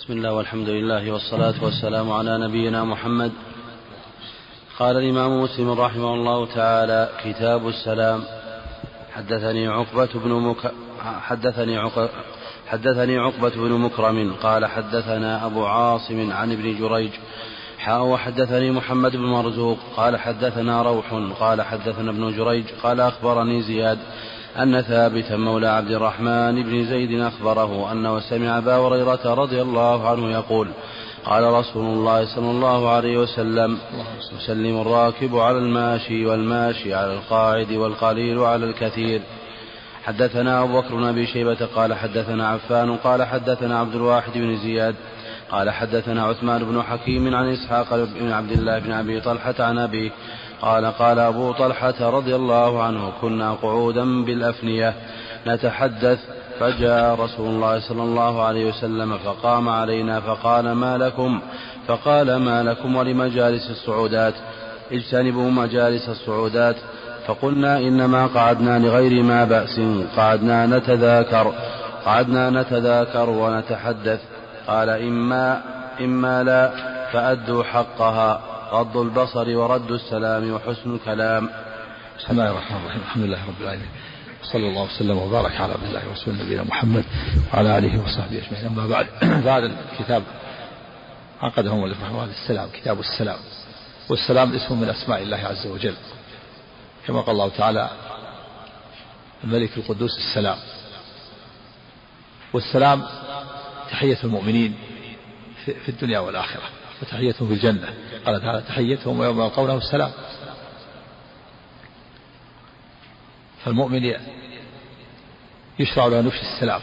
بسم الله والحمد لله والصلاة والسلام على نبينا محمد. قال الإمام مسلم رحمه الله تعالى كتاب السلام. حدثني عقبة بن مك... حدثني عق... حدثني عقبة بن مكرم قال حدثنا أبو عاصم عن ابن جريج حاء وحدثني محمد بن مرزوق قال حدثنا روح قال حدثنا ابن جريج قال أخبرني زياد أن ثابتا مولى عبد الرحمن بن زيد أخبره أنه سمع أبا هريرة رضي الله عنه يقول قال رسول الله صلى الله عليه وسلم يسلم الراكب على الماشي والماشي على القاعد والقليل على الكثير حدثنا أبو بكر بن أبي شيبة قال حدثنا عفان قال حدثنا عبد الواحد بن زياد قال حدثنا عثمان بن حكيم عن إسحاق بن عبد الله بن أبي طلحة عن أبيه قال قال أبو طلحة رضي الله عنه كنا قعودا بالأفنية نتحدث فجاء رسول الله صلى الله عليه وسلم فقام علينا فقال ما لكم؟ فقال ما لكم ولمجالس الصعودات؟ اجتنبوا مجالس الصعودات. فقلنا إنما قعدنا لغير ما بأس قعدنا نتذاكر قعدنا نتذاكر ونتحدث. قال إما إما لا فأدوا حقها. غض البصر ورد السلام وحسن الكلام. بسم الله الرحمن الرحيم. الحمد لله رب العالمين. صلى الله وسلم وبارك على عبد الله ورسول نبينا محمد وعلى آله وصحبه أجمعين. أما بعد بعد الكتاب عقده مؤلف رحمه الله السلام كتاب السلام. والسلام اسم من أسماء الله عز وجل. كما قال الله تعالى الملك القدوس السلام. والسلام تحية المؤمنين في الدنيا والآخرة. وتحيتهم في الجنة. قال تعالى تحيتهم ويوم يلقونه السلام. فالمؤمن يشرع له نفس السلام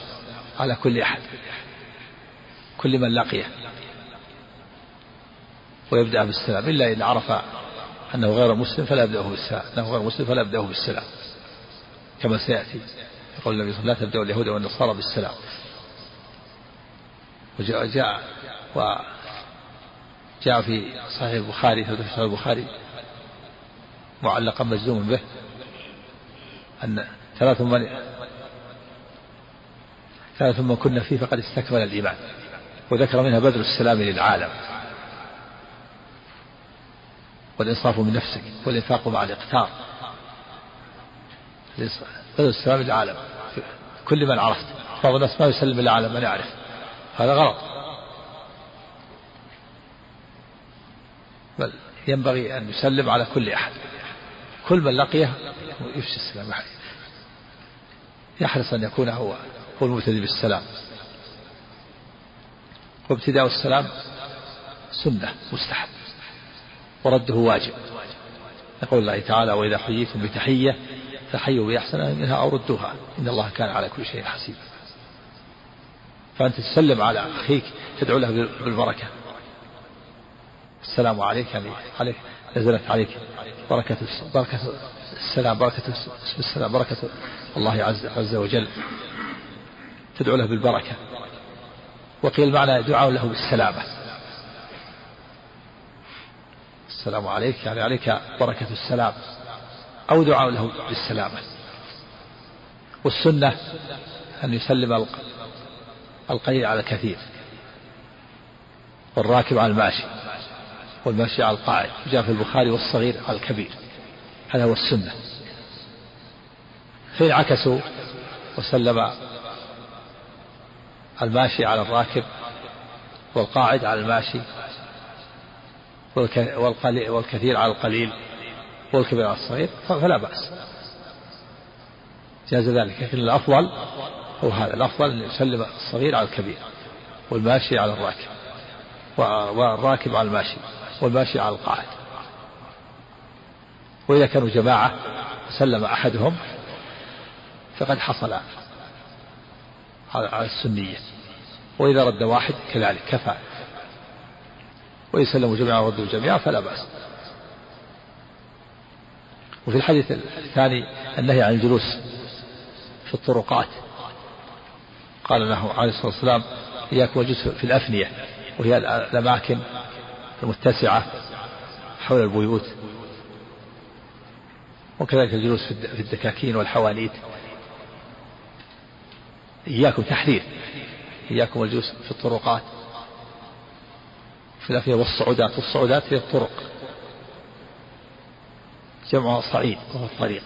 على كل أحد كل من لقيه ويبدأ بالسلام. إلا إن عرف أنه غير مسلم فلا يبدأه بالسلام أنه غير مسلم فلا يبدأه بالسلام كما سيأتي يقول النبي صلى الله عليه وسلم لا تبدأوا اليهود والنصارى بالسلام. وجاء جاء جاء في صحيح البخاري في صحيح البخاري. معلقا مجزوما به. أن ثلاث من ثلاث من كنا فيه فقد استكمل الإيمان. وذكر منها بذل السلام للعالم. والإنصاف من نفسك. والإنفاق مع الإقتار. بذل السلام للعالم. كل من عرفت. بعض الناس ما يسلم إلا على من يعرف. هذا غلط. بل ينبغي أن يسلم على كل أحد. كل من لقيه يفشي السلام. يحرص أن يكون هو هو المبتدئ بالسلام. وابتداء السلام سنة مستحب. ورده واجب. يقول الله تعالى وإذا حييتم بتحية فحيوا بأحسن منها أو ردوها. إن الله كان على كل شيء حسيبا. فأنت تسلم على أخيك تدعو له بالبركة. السلام عليك يعني عليك نزلت عليك. بركة بركة السلام بركة اسم السلام بركة الله عز عز وجل تدعو له بالبركة. وقيل معنى دعاء له بالسلامة. السلام عليك يعني عليك بركة السلام أو دعاء له بالسلامة. والسنة أن يسلم القليل على الكثير والراكب على الماشي. والماشي على القاعد جاء في البخاري والصغير على الكبير هذا هو السنة. فإن عكسوا وسلم الماشي على الراكب والقاعد على الماشي والكثير على القليل والكبير على الصغير فلا بأس. جاز ذلك. لكن الأفضل هو هذا. الأفضل أن يسلم الصغير على الكبير والماشي على الراكب والراكب على الماشي. والماشي على القاعد. وإذا كانوا جماعة سلم أحدهم فقد حصل على السنية. وإذا رد واحد كذلك كفى. وإن سلموا جميعا وردوا جميعا فلا بأس. وفي الحديث الثاني النهي عن الجلوس في الطرقات. قال له عليه الصلاة والسلام إياك وجلس في الأفنية وهي الأماكن المتسعة حول البيوت. وكذلك الجلوس في الدكاكين والحوانيت إياكم تحذير إياكم الجلوس في الطرقات. اختلاف فيها والصعودات. والصعودات هي الطرق. جمعها صعيد وهو الطريق.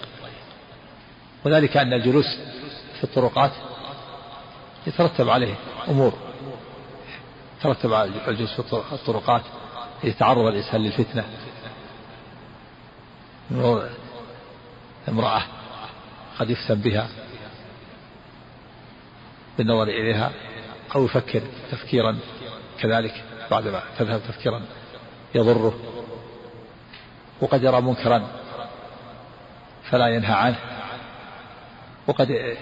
وذلك أن الجلوس في الطرقات يترتب عليه أمور. يترتب على الجلوس في الطرقات. يتعرض الإنسان للفتنة. امرأة قد يفتن بها بالنظر إليها أو يفكر تفكيرا كذلك بعدما تذهب تفكيرا يضره وقد يرى منكرا فلا ينهى عنه وقد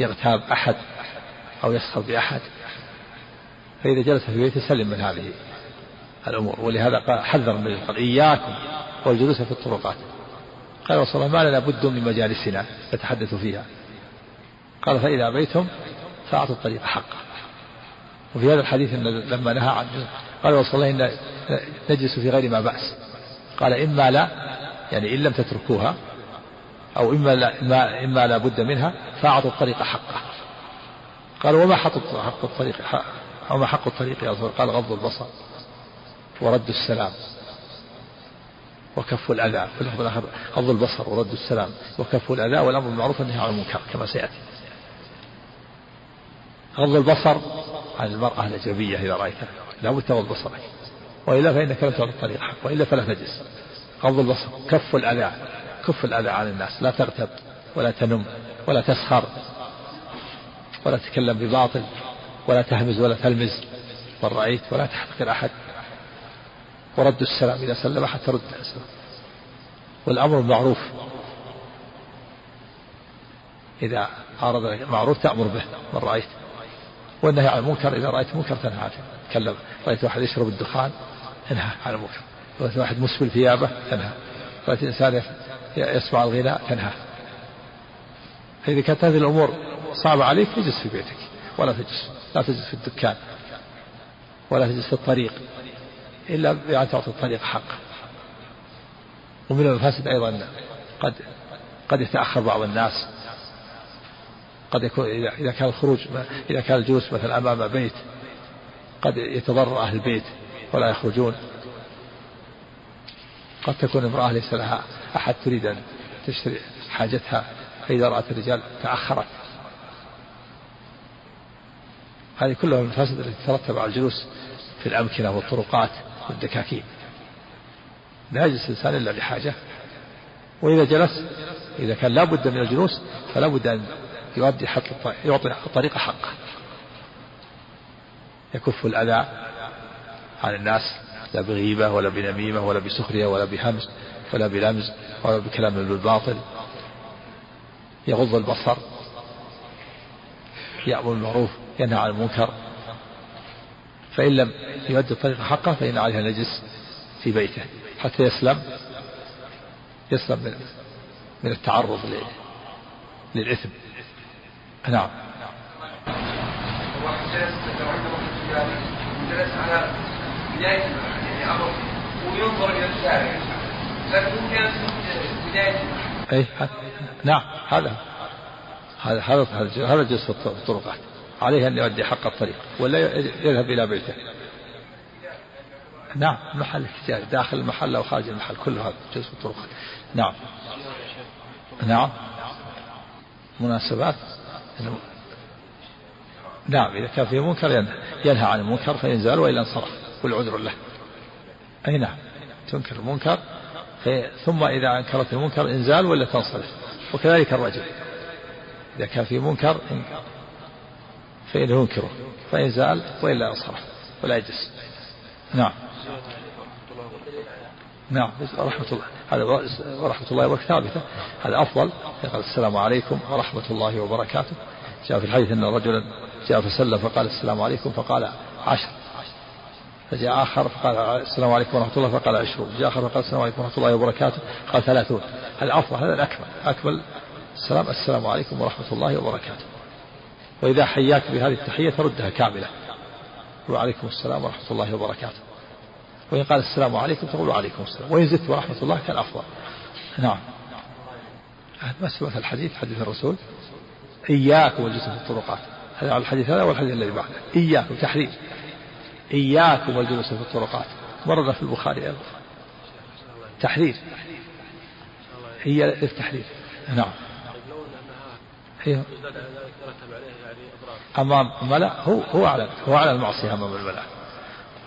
يغتاب أحد أو يسخر بأحد. فإذا جلس في بيته سلم من هذه الأمور ولهذا قال حذر من قال إياكم والجلوس في الطرقات. قال رسول الله ما لنا بد من مجالسنا نتحدث فيها. قال فإذا أبيتم فأعطوا الطريق حقه وفي هذا الحديث إن لما نهى عن قال رسول الله نجلس في غير ما بأس. قال إما لا يعني إن لم تتركوها أو إما لا, إما, إما لا بد منها فأعطوا الطريق حقه قال وما حق الطريق حق أو ما حق الطريق يا رسول قال غض البصر. ورد السلام وكف الأذى. في اللفظ الآخر غض البصر ورد السلام وكف الأذى والأمر بالمعروف والنهي عن المنكر كما سيأتي. غض البصر عن المرأة الأجنبية إذا رأيتها. لا بد تغض بصرك وإلا فإنك لم تعطي الطريق حق وإلا فلا تجلس. غض البصر. كف الأذى. كف الأذى عن الناس. لا تغتب ولا تنم ولا تسخر ولا تتكلم بباطل ولا تهمز ولا تلمز. من رأيت ولا تحقر أحد. ورد السلام إذا سلم حتى ترد السلام والأمر بالمعروف. إذا أراد المعروف تأمر به من رأيت. والنهي عن المنكر إذا رأيت منكر تنهى عنه. تكلم. رأيت واحد يشرب الدخان تنهى عن المنكر. رأيت واحد مسبل ثيابه تنهى رأيت إنسان يسمع الغناء تنهى. فإذا كانت هذه الأمور صعبة عليك اجلس في بيتك. ولا تجلس لا تجلس في الدكان. ولا تجلس في الطريق. إلا بأن تعطي الطريق حق. ومن المفاسد أيضا قد قد يتأخر بعض الناس. قد يكون إذا كان الخروج إذا كان الجلوس مثلا أمام بيت قد يتضرر أهل البيت ولا يخرجون. قد تكون امرأة ليس لها أحد تريد أن تشتري حاجتها فإذا رأت الرجال تأخرت. هذه كلها من المفاسد التي تترتب على الجلوس في الأمكنة والطرقات. والدكاكين. لا يجلس الإنسان إلا لحاجة. وإذا جلس إذا كان لا بد من الجلوس فلا بد أن يؤدي حق يعطي الطريق حقه يكف الأذى عن الناس لا بغيبة ولا بنميمة ولا بسخرية ولا بهمز ولا بلمز ولا بكلام بالباطل. يغض البصر يأمر بالمعروف ينهى عن المنكر. فإن لم يؤدي الطريق حقه فإن عليه أن يجلس في بيته حتى يسلم يسلم من من التعرض للإثم. نعم. أي نعم هذا هذا هذا هذا جلس في الطرقات عليه أن يؤدي حق الطريق ولا يذهب إلى بيته. نعم محل التجاري داخل المحل أو خارج المحل كل هذا جزء الطرقات نعم. نعم. مناسبات؟ نعم إذا كان فيه منكر ينهى عن المنكر فينزل وإلا انصرف والعذر له. أي نعم. تنكر المنكر ثم إذا أنكرت المنكر إنزال ولا تنصرف. وكذلك الرجل. إذا كان في منكر فإنه ينكره فإن زال وإلا انصرف ولا يجلس. نعم. نعم ورحمة الله. هذا ورحمة الله وبركاته ثابتة. هذا أفضل. قال السلام عليكم ورحمة الله وبركاته. جاء في الحديث أن رجلا جاء فسلم فقال السلام عليكم فقال عشر. فجاء آخر فقال السلام عليكم ورحمة الله فقال عشرون. جاء آخر فقال السلام عليكم ورحمة الله وبركاته قال ثلاثون. هذا أفضل هذا الأكمل. أكمل. السلام السلام عليكم ورحمة الله وبركاته. وإذا حياك بهذه التحية تردها كاملة. وعليكم السلام ورحمة الله وبركاته. وإن قال السلام عليكم تقول عليكم السلام. وإن زدت ورحمة الله كان أفضل نعم مسألة الحديث حديث الرسول؟ إياك والجسم في الطرقات. هذا على الحديث هذا والحديث الذي بعده. إياك تحريم. إياكم والجلوس في الطرقات. ورد في البخاري أيضا. تحرير هي التحرير نعم. هي. أمام الملأ هو هو أعلن هو أعلن المعصية أمام الملأ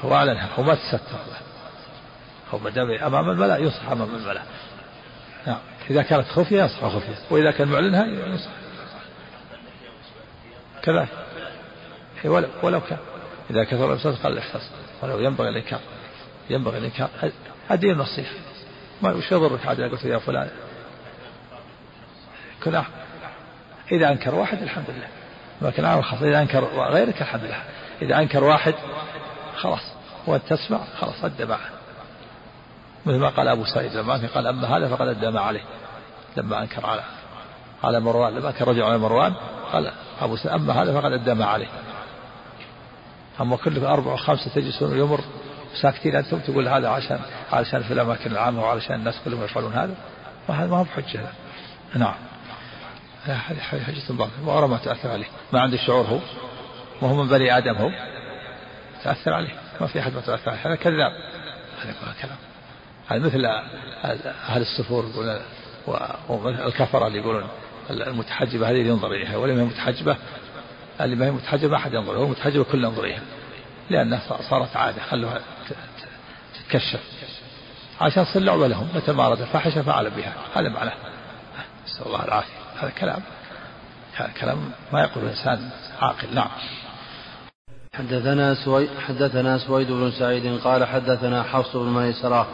هو أعلنها هو ما تستر له هو ما دام أمام الملأ يصح أمام الملأ نعم إذا كانت خفية يصح خفية وإذا كان معلنها يصح. كذلك. ولو, ولو كان. إذا كثر الإحساس قال الإحساس ولو ينبغي الإنكار. ينبغي الإنكار. هذه النصيحة. ما وش يضرك عاد قلت يا فلان؟ كنا إذا أنكر واحد الحمد لله. لكن إذا أنكر غيرك الحمد لله. إذا أنكر واحد خلاص وأنت تسمع خلاص أدى معه مثل ما قال أبو سعيد لما قال أما هذا فقد أدى ما عليه. لما أنكر على على مروان لما كان رجع على مروان قال أبو سعيد أما هذا فقد أدى ما عليه. أما كلكم أربعة وخمسة تجلسون يمر ساكتين أنتم تقول هذا عشان علشان في الأماكن العامة وعلشان الناس كلهم يفعلون هذا. ما هذا ما هو بحجة نعم. هذه حجة باطلة وأرى ما تأثر عليه. ما عنده شعور هو وهو من بني آدم هو. تأثر عليه. ما في أحد ما تأثر عليه. هذا كذاب. هذا كلام. هذا مثل أهل السفور يقولون والكفرة اللي يقولون المتحجبة هذه ينظر إليها. ولا هي متحجبة اللي ما هي متحجبة أحد ينظر هو متحجبة كل ينظر إليها. لأنها صارت عادة. خلوها تتكشف. عشان تصير لعبة لهم. متى ما أراد الفاحشة فعل بها. هذا معناه. نسأل الله العافية. هذا كلام. هذا كلام ما يقول الإنسان عاقل. نعم. حدثنا سويد حدثنا سويد بن سعيد قال حدثنا حفص بن ميسرة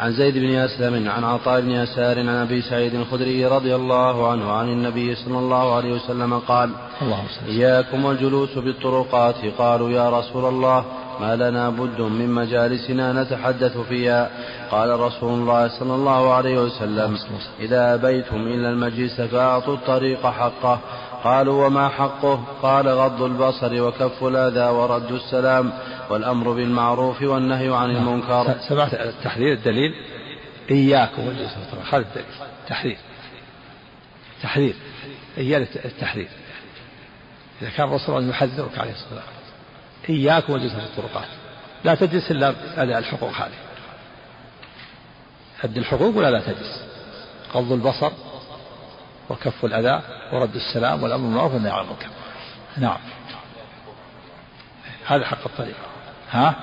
عن زيد بن أسلم عن عطاء بن يسار عن أبي سعيد الخدري رضي الله عنه عن النبي صلى الله عليه وسلم قال إياكم والجلوس بالطرقات. قالوا يا رسول الله ما لنا بد من مجالسنا نتحدث فيها. قال رسول الله صلى الله عليه وسلم إذا أبيتم إلا المجلس فأعطوا الطريق حقه. قالوا وما حقه؟ قال غض البصر وكف الأذى ورد السلام والأمر بالمعروف والنهي عن المنكر. سمعت التحذير الدليل؟ إياكم هذا الدليل. تحذير. تحذير. إياك التحذير. إذا كان الرسول يحذرك عليه الصلاة والسلام. إياكم وجلس في الطرقات لا تجلس إلا أداء الحقوق هذه. أد الحقوق ولا لا تجلس؟ غض البصر وكف الأذى ورد السلام والأمر بالمعروف والنهي عن المنكر. نعم. هذا حق الطريق. ها؟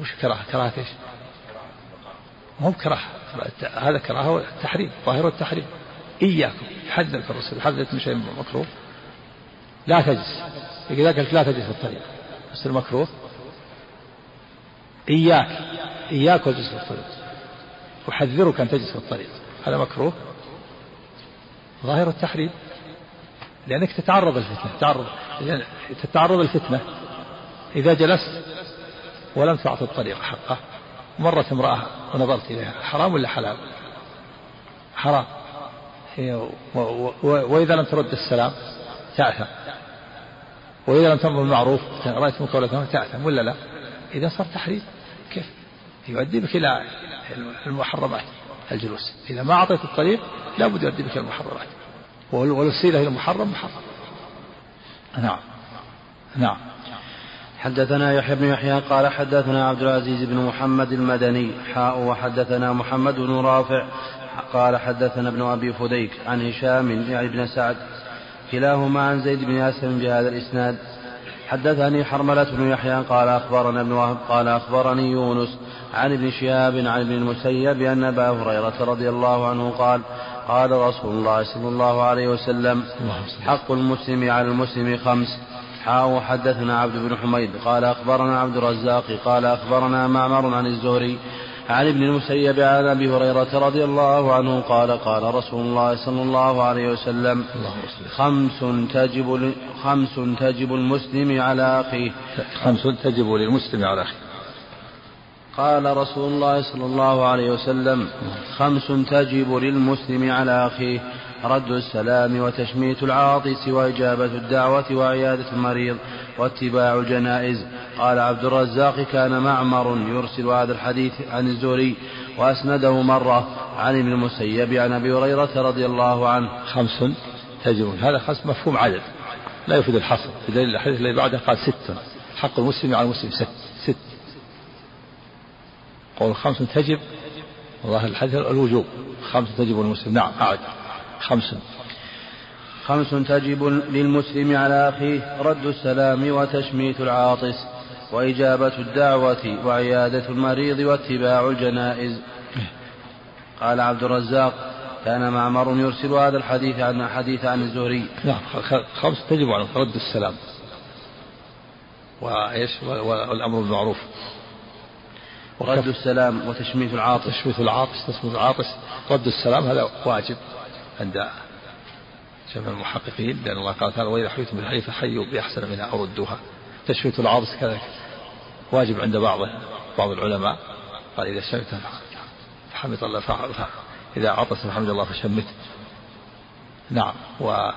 وش كراهة؟ كراهة إيش؟ مو بكراهة. هذا كراهة التحريم ظاهر التحريم إياكم. يحذرك الرسول يحذرك من شيء مكروه. لا تجلس. إذا قالت لا تجلس في الطريق. بس المكروه. إياك. إياك وجلس في الطريق. أحذرك أن تجلس في الطريق. هذا مكروه. ظاهر التحريم. لأنك تتعرض الفتنة تتعرض تتعرض الفتنة إذا جلست ولم تعطي الطريق حقه مرت امرأة ونظرت إليها. حرام ولا حلال؟ حرام. وإذا لم ترد السلام تأثم. وإذا لم تمر بالمعروف رأيت مقولة تأثم ولا لا؟ إذا صار تحريم. كيف؟ يؤدي بك إلى المحرمات الجلوس. إذا ما أعطيت الطريق لابد يؤدي بك المحرمات والوسيلة إلى المحرم محرم. نعم. نعم. حدثنا يحيى بن يحيى قال حدثنا عبد العزيز بن محمد المدني حاء وحدثنا محمد بن رافع قال حدثنا ابن أبي فديك عن هشام يعني بن سعد كلاهما عن زيد بن اسلم بهذا الإسناد. حدثني حرملة بن يحيى قال أخبرنا ابن وهب قال أخبرني يونس عن ابن شهاب عن ابن المسيب أن أبا هريرة رضي الله عنه قال قال رسول الله صلى الله عليه وسلم حق المسلم على المسلم خمس. حاء حدثنا عبد بن حميد قال أخبرنا عبد الرزاق قال أخبرنا معمر عن الزهري عن ابن المسيب عن أبي هريرة رضي الله عنه قال قال رسول الله صلى الله عليه وسلم خمس تجب خمس تجب المسلم على أخيه. خمس تجب للمسلم على أخيه. قال رسول الله صلى الله عليه وسلم خمس تجب للمسلم على أخيه رد السلام وتشميت العاطس وإجابة الدعوة وعيادة المريض واتباع الجنائز. قال عبد الرزاق كان معمر يرسل هذا الحديث عن الزهري وأسنده مرة عن ابن المسيب عن أبي هريرة رضي الله عنه. خمس تجرون هذا خمس مفهوم عدد لا يفيد الحصر. في دليل الحديث الذي بعده قال ست حق المسلم على المسلم ست. قول خمس تجب والله الحديث الوجوب. خمس تجب المسلم نعم أعد. خمس. خمس تجب للمسلم على أخيه رد السلام وتشميت العاطس وإجابة الدعوة وعيادة المريض واتباع الجنائز. قال عبد الرزاق كان معمر يرسل هذا الحديث عن حديث عن الزهري. نعم خمس تجب على رد السلام. وإيش؟ والأمر بالمعروف. رد السلام وتشميت العاطس تشميت العاطس تشميت العاطس رد السلام هذا واجب عند جمع المحققين لأن الله قال تعالى وإذا حييتم بالحي فحيوا بأحسن منها أو ردوها. تشميت العاطس كذلك واجب عند بعض بعض العلماء. قال إذا شمت فحمد الله إذا عطس فحمد الله فشمت. نعم و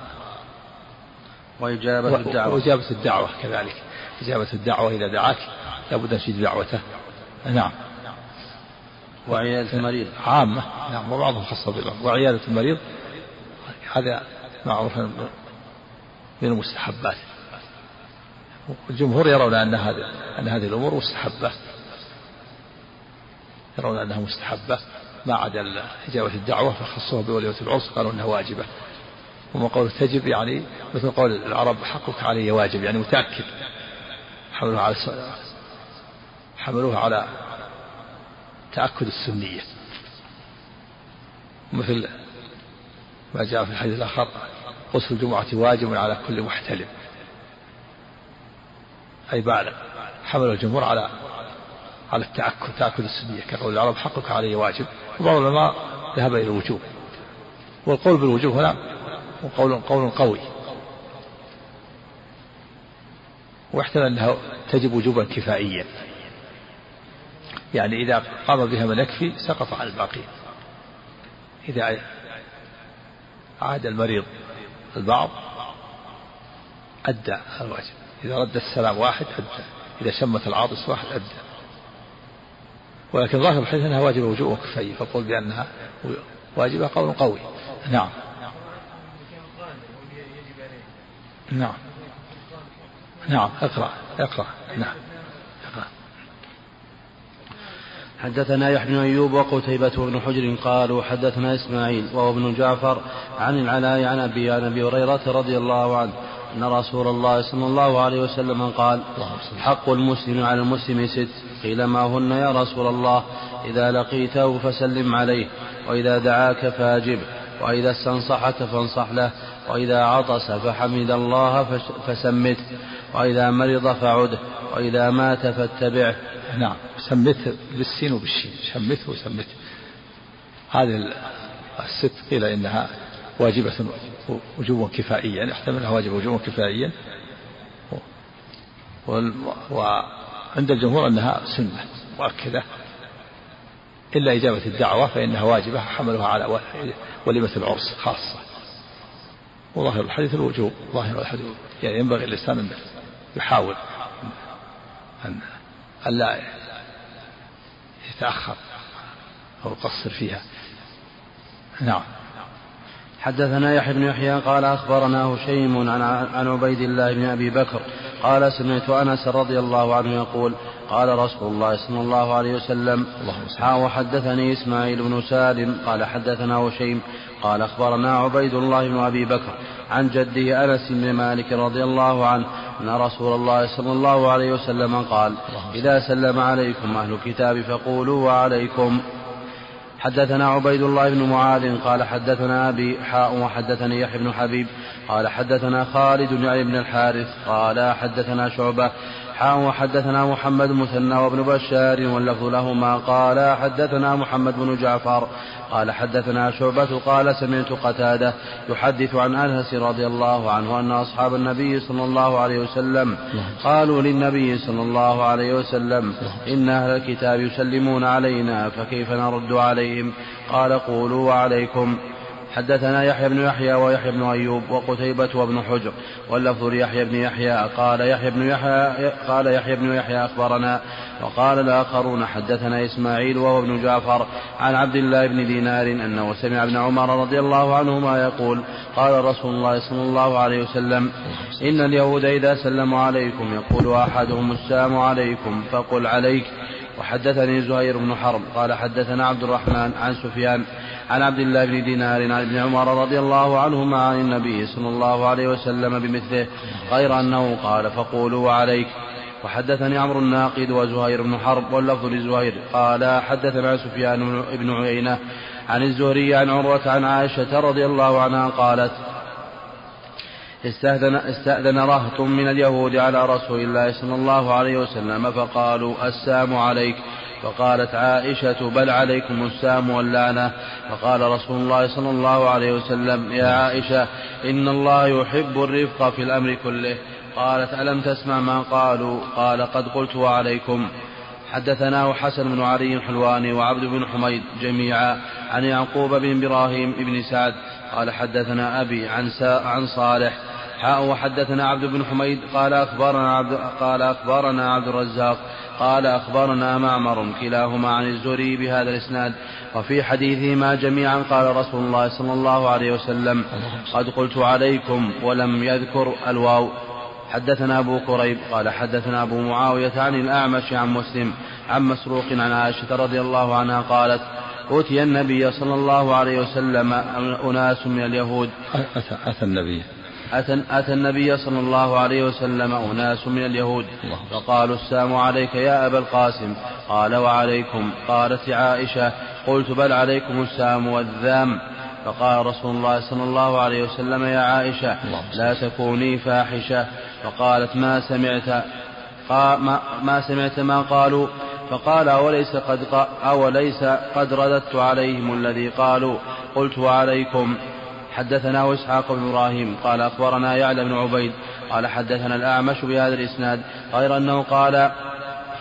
وإجابة الدعوة. وإجابة الدعوة كذلك. إجابة الدعوة إذا دعاك لابد أن تجيب دعوته. نعم. وعيادة المريض. عامة. نعم. وبعضهم خاصة بالأمر وعيادة المريض هذا معروف من المستحبات. الجمهور يرون أن هذا أن هذه الأمور مستحبة. يرون أنها مستحبة. ما عدا إجابة الدعوة فخصوها بولية العرس قالوا أنها واجبة. وما قول تجب يعني مثل قول العرب حقك علي واجب يعني متأكد. حملوها على حملوها على تأكد السنية. مثل ما جاء في الحديث الآخر غسل الجمعة واجب على كل محتلم. أي بالغ حمل الجمهور على على التأكد تأكد السنية. كقول العرب حقك علي واجب. وبعض العلماء ذهب إلى الوجوب. والقول بالوجوب هنا قول قول قوي. واحتمل أنها تجب وجوبا كفائيا. يعني إذا قام بها من يكفي سقط عن الباقين إذا عاد المريض البعض أدى الواجب. إذا رد السلام واحد أدى. إذا شمت العاطس واحد أدى. ولكن ظاهر الحديث أنها واجبة وجوب وكفاية فقول بأنها واجبة قول قوي. نعم. نعم. نعم. اقرأ اقرأ. نعم اقرأ حدثنا يحيى بن أيوب وقتيبة بن حجر قالوا حدثنا إسماعيل وهو ابن جعفر عن العلاء عن أبي عن أبي هريرة رضي الله عنه أن رسول الله صلى الله عليه وسلم قال حق المسلم على المسلم ست قيل ما هن يا رسول الله؟ إذا لقيته فسلم عليه وإذا دعاك فاجب وإذا استنصحك فانصح له وإذا عطس فحمد الله فسمته وإذا مرض فعده وإذا مات فاتبعه نعم سمته بالسين وبالشين شمته وسمته هذه الست قيل إنها واجبة وجوبا كفائيا يحتمل انها واجبة وجوبا كفائيا. وعند الجمهور أنها سنة مؤكدة. إلا إجابة الدعوة فإنها واجبة حملها على وليمة العرس خاصة. وظاهر الحديث الوجوب ظاهر الحديث يعني ينبغي الإنسان أن يحاول أن ألا يتأخر أو يقصر فيها. نعم. حدثنا يحيى بن يحيى قال أخبرنا هشيم عن, عن عبيد الله بن أبي بكر قال سمعت أنس رضي الله عنه يقول قال رسول الله صلى الله عليه وسلم وحدثني إسماعيل بن سالم قال حدثنا هشيم قال أخبرنا عبيد الله بن أبي بكر عن جده أنس بن مالك رضي الله عنه أن رسول الله صلى الله عليه وسلم قال إذا سلم عليكم أهل الكتاب فقولوا وعليكم. حدثنا عبيد الله بن معاذ قال حدثنا أبي حاء وحدثني يحيى بن حبيب قال حدثنا خالد يعني بن الحارث قال حدثنا شعبة حاء وحدثنا محمد مثنى وابن بشار واللفظ لهما قال حدثنا محمد بن جعفر قال حدثنا شعبة قال سمعت قتادة يحدث عن أنس رضي الله عنه أن أصحاب النبي صلى الله عليه وسلم قالوا للنبي صلى الله عليه وسلم إن أهل الكتاب يسلمون علينا فكيف نرد عليهم؟ قال قولوا وعليكم. حدثنا يحيى بن يحيى ويحيى بن أيوب وقتيبة وابن حجر واللفظ ليحيى بن يحيى قال يحيى بن يحيى قال يحيى بن يحيى أخبرنا وقال الآخرون حدثنا إسماعيل وهو ابن جعفر عن عبد الله بن دينار أنه سمع ابن عمر رضي الله عنهما يقول قال رسول الله صلى الله عليه وسلم إن اليهود إذا سلموا عليكم يقول أحدهم السلام عليكم فقل عليك وحدثني زهير بن حرب قال حدثنا عبد الرحمن عن سفيان عن عبد الله بن دينار عن ابن عمر رضي الله عنهما عن النبي صلى الله عليه وسلم بمثله غير أنه قال فقولوا وعليك وحدثني عمرو الناقد وزهير بن حرب واللفظ لزهير قال حدثنا سفيان بن عيينة عن الزهري عن عروة عن عائشة رضي الله عنها قالت استأذن, استأذن رهط من اليهود على رسول الله صلى الله عليه وسلم فقالوا السام عليك. فقالت عائشة بل عليكم السام واللعنة. فقال رسول الله صلى الله عليه وسلم يا عائشة إن الله يحب الرفق في الأمر كله. قالت ألم تسمع ما قالوا؟ قال قد قلت وعليكم. حدثناه حسن بن علي الحلواني وعبد بن حميد جميعا عن يعقوب بن إبراهيم بن سعد. قال حدثنا أبي عن, عن صالح. حاء وحدثنا عبد بن حميد. قال أخبرنا عبد قال أخبرنا عبد الرزاق. قال أخبرنا معمر كلاهما عن الزهري بهذا الإسناد وفي حديثهما جميعا قال رسول الله صلى الله عليه وسلم قد قلت عليكم ولم يذكر الواو. حدثنا أبو كريب قال حدثنا أبو معاوية عن الأعمش عن مسلم عن مسروق عن عائشة رضي الله عنها قالت أوتي النبي صلى الله عليه وسلم أناس من اليهود. أتى, أتى النبي. أتى, أتى النبي صلى الله عليه وسلم أناس من اليهود فقالوا السلام عليك يا أبا القاسم. قال وعليكم. قالت عائشة قلت بل عليكم السلام والذام. فقال رسول الله صلى الله عليه وسلم يا عائشة لا تكوني فاحشة. فقالت ما سمعت؟ ما, سمعت ما قالوا. فقال أوليس قد أوليس قد رددت عليهم الذي قالوا؟ قلت وعليكم. حدثنا إسحاق بن إبراهيم قال أخبرنا يعلى بن عبيد قال حدثنا الأعمش بهذا الإسناد غير أنه قال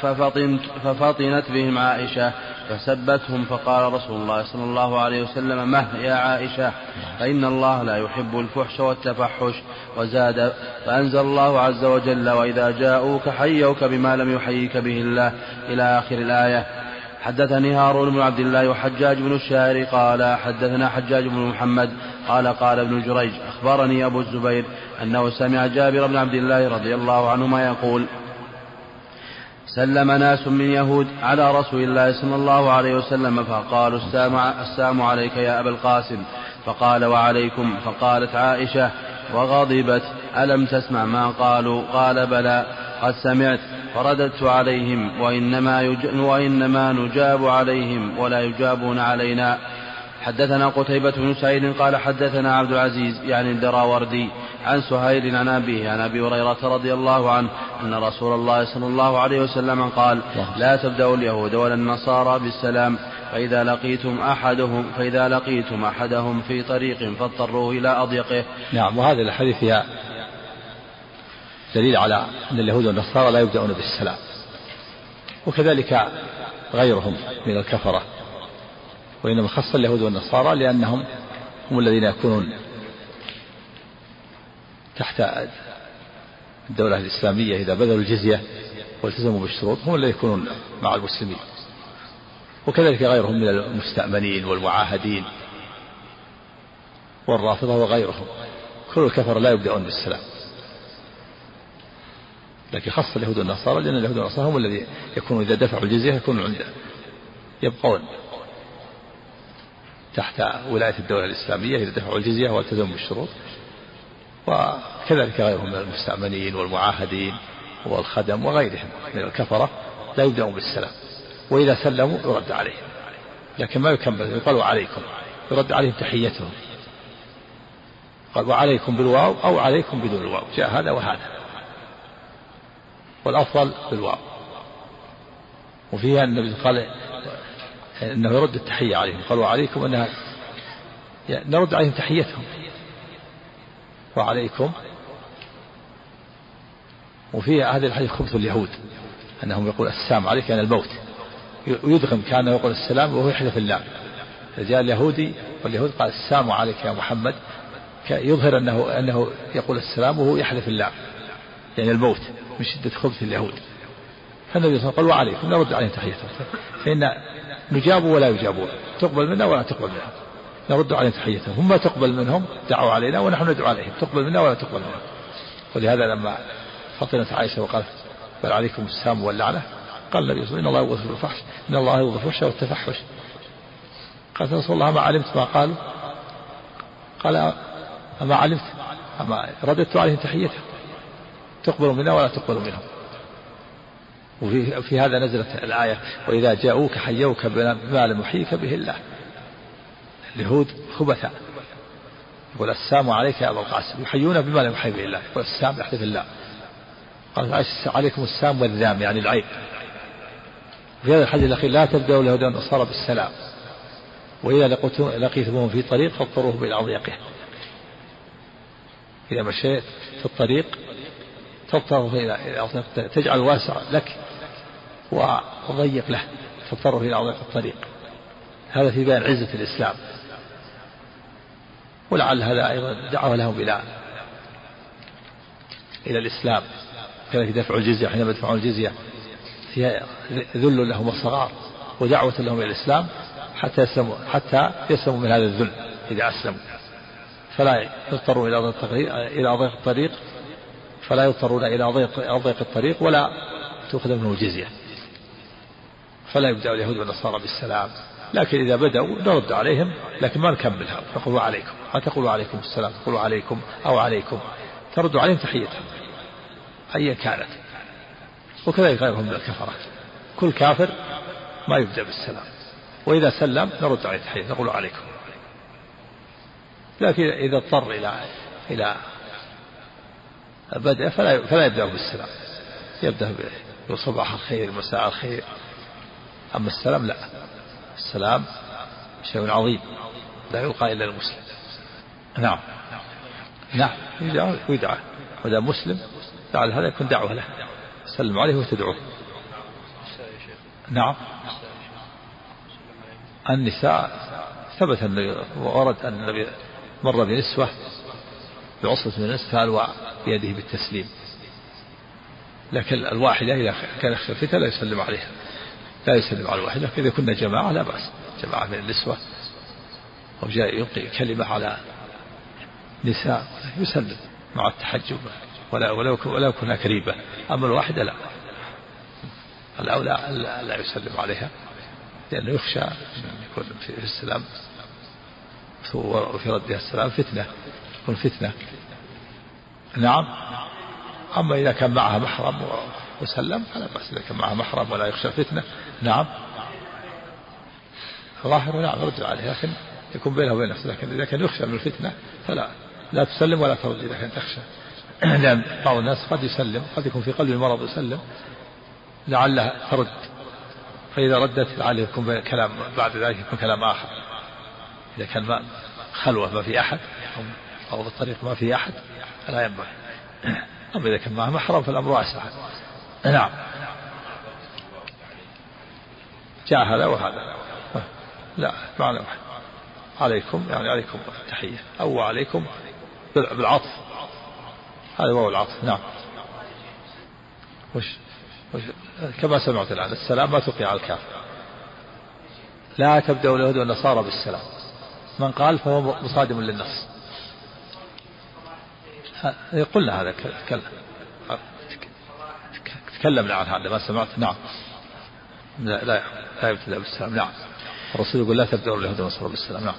ففطنت, ففطنت بهم عائشة فسبتهم فقال رسول الله صلى الله عليه وسلم مه يا عائشة فإن الله لا يحب الفحش والتفحش وزاد فأنزل الله عز وجل وإذا جاءوك حيوك بما لم يحييك به الله إلى آخر الآية. حدثني هارون بن عبد الله وحجاج بن الشاعر قال حدثنا حجاج بن محمد قال قال ابن جريج أخبرني أبو الزبير أنه سمع جابر بن عبد الله رضي الله عنهما يقول سلم ناس من يهود على رسول الله صلى الله عليه وسلم فقالوا السلام, السلام عليك يا أبا القاسم فقال وعليكم فقالت عائشة وغضبت ألم تسمع ما قالوا قال بلى قد سمعت فرددت عليهم وإنما, وإنما نجاب عليهم ولا يجابون علينا حدثنا قتيبة بن سعيد قال حدثنا عبد العزيز يعني الدراوردي عن سهيل عن أبيه عن أبي هريرة رضي الله عنه أن رسول الله صلى الله عليه وسلم قال لا تبدأوا اليهود ولا النصارى بالسلام فإذا لقيتم أحدهم فإذا لقيتم أحدهم في طريق فاضطروه إلى أضيقه. نعم وهذه الحديث فيها دليل على أن اليهود والنصارى لا يبدأون بالسلام وكذلك غيرهم من الكفرة. وإنما خص اليهود والنصارى لأنهم هم الذين يكونون تحت الدولة الإسلامية إذا بذلوا الجزية والتزموا بالشروط هم الذين يكونون مع المسلمين. وكذلك غيرهم من المستأمنين والمعاهدين والرافضة وغيرهم. كل الكفر لا يبدأون بالسلام. لكن خص اليهود والنصارى لأن اليهود والنصارى هم الذين يكونون إذا دفعوا الجزية يكونون عنده يبقون. تحت ولاية الدولة الإسلامية إذا دفعوا الجزية والتزموا بالشروط وكذلك غيرهم من المستأمنين والمعاهدين والخدم وغيرهم من الكفرة لا يبدأون بالسلام وإذا سلموا يرد عليهم لكن ما يكمل يقال وعليكم يرد عليهم تحيتهم قال وعليكم بالواو أو عليكم بدون الواو جاء هذا وهذا والأفضل بالواو. وفيها النبي قال إنه يرد التحية عليهم. قال وعليكم يعني نرد عليهم تحيتهم. وعليكم. وفي هذه الحديث خبث اليهود أنهم يقول السلام عليك يعني الموت. ويدغم كأنه يقول السلام وهو يحذف اللام جاء اليهودي واليهود قال السلام عليك يا محمد. يظهر انه أنه يقول السلام وهو يحذف اللام يعني الموت من شدة خبث اليهود. فالنبي صلى الله عليه وسلم قال وعليكم نرد عليهم تحيتهم. فإن نجاب ولا يجابون. تقبل منا ولا تقبل منهم نرد عليهم تحيتهم. هم ما تقبل منهم دعوا علينا ونحن ندعو عليهم. تقبل منا ولا تقبل منهم ولهذا لما فطنت عائشة وقالت بل عليكم السام واللعنة قال النبي صلى الله عليه وسلم إن الله يغفر الفحش إن الله يغفر الفحش والتفحش. قالت رسول الله ما علمت ما قالوا؟ قال أما علمت أما رددت عليهم تحيتهم. تقبل منا ولا تقبل منهم. وفي في هذا نزلت الآية وإذا جاءوك حيوك بما لم يحييك به الله. اليهود خبثاء. يقول السام عليك يا أبا القاسم. يحيون بما لم يحيي به الله. يقول السام يحلف الله. قال عليكم السام والذام يعني العيب في هذا الحديث الأخير لا تبدأوا اليهود والنصارى بالسلام. وإذا لقيتموهم في طريق فاضطروهم إلى أضيقه إذا مشيت في الطريق تضطر إلى تجعل الواسع لك وضيق له تضطر إلى أضيق الطريق. هذا في بيان عزة الإسلام. ولعل هذا أيضا دعوة لهم إلى إلى الإسلام. كذلك دفع الجزية حينما يدفعون الجزية فيها ذل لهم وصغار ودعوة لهم إلى الإسلام حتى يسلموا حتى يسلموا من هذا الذل إذا أسلموا. فلا ضيق إلى ضيق الطريق فلا يضطرون إلى ضيق ضيق الطريق ولا تؤخذ منهم الجزية. فلا يبدأ اليهود والنصارى بالسلام. لكن إذا بدأوا نرد عليهم لكن ما نكملها. نقول عليكم. ما تقولوا عليكم السلام؟ تقولوا عليكم أو عليكم. ترد عليهم تحيتهم أيا كانت. وكذلك غيرهم من الكفرة. كل كافر ما يبدأ بالسلام. وإذا سلم نرد عليه تحية. نقول عليكم. لكن إذا اضطر إلى إلى بدء فلا فلا يبدأ بالسلام. يبدأ بصباح الخير مساء الخير. أما السلام لا. السلام شيء عظيم لا يلقى إلا المسلم. نعم. نعم. يدعى ويدعى وإذا مسلم فعل هذا يكون دعوة له. سلم عليه وتدعوه. نعم. النساء ثبت أن ورد أن النبي مر بنسوة بعصبة من الناس فألوى بيده بالتسليم. لكن الواحدة إذا كان خفتها لا يسلم عليها. لا يسلم على الواحدة. إذا كنا جماعة لا بأس. جماعة من النسوة. أو جاء يلقي كلمة على نساء يسلم مع التحجب. ولا ولو ولو كنا كريبة. أما الواحدة لا. الأولى لا يسلم عليها. لأنه يخشى أن يكون في السلام. وفي ردها السلام فتنة. تكون فتنة نعم. أما إذا كان معها محرم وسلم فلا بأس إذا كان معها محرم ولا يخشى فتنة نعم. ظاهر نعم رد عليه لكن يكون بينه وبين نفسه. لكن إذا كان يخشى من الفتنة فلا. لا تسلم ولا ترد إذا كان تخشى. لأن بعض الناس قد يسلم قد يكون في قلبه مرض يسلم. لعلها ترد. فإذا ردت لعله يكون كلام بعد ذلك يكون كلام آخر. إذا كان ما خلوة ما في أحد أو في الطريق ما في أحد فلا ينبغي. أما إذا كان معه محرم فالأمر واسع. نعم. جاء هذا وهذا. لا معنى واحد عليكم يعني عليكم تحية. أو عليكم بالعطف. هذا هو العطف. نعم. وش, وش كما سمعت الآن السلام ما تقي على الكافر. لا تبدأ اليهود والنصارى بالسلام. من قال فهو مصادم للنص قلنا هذا تكلم تكلمنا عن هذا ما سمعت. نعم. لا لا, لا يبتدأ بالسلام. نعم. الرسول يقول لا تبدأ اليهود والنصارى بالسلام. نعم.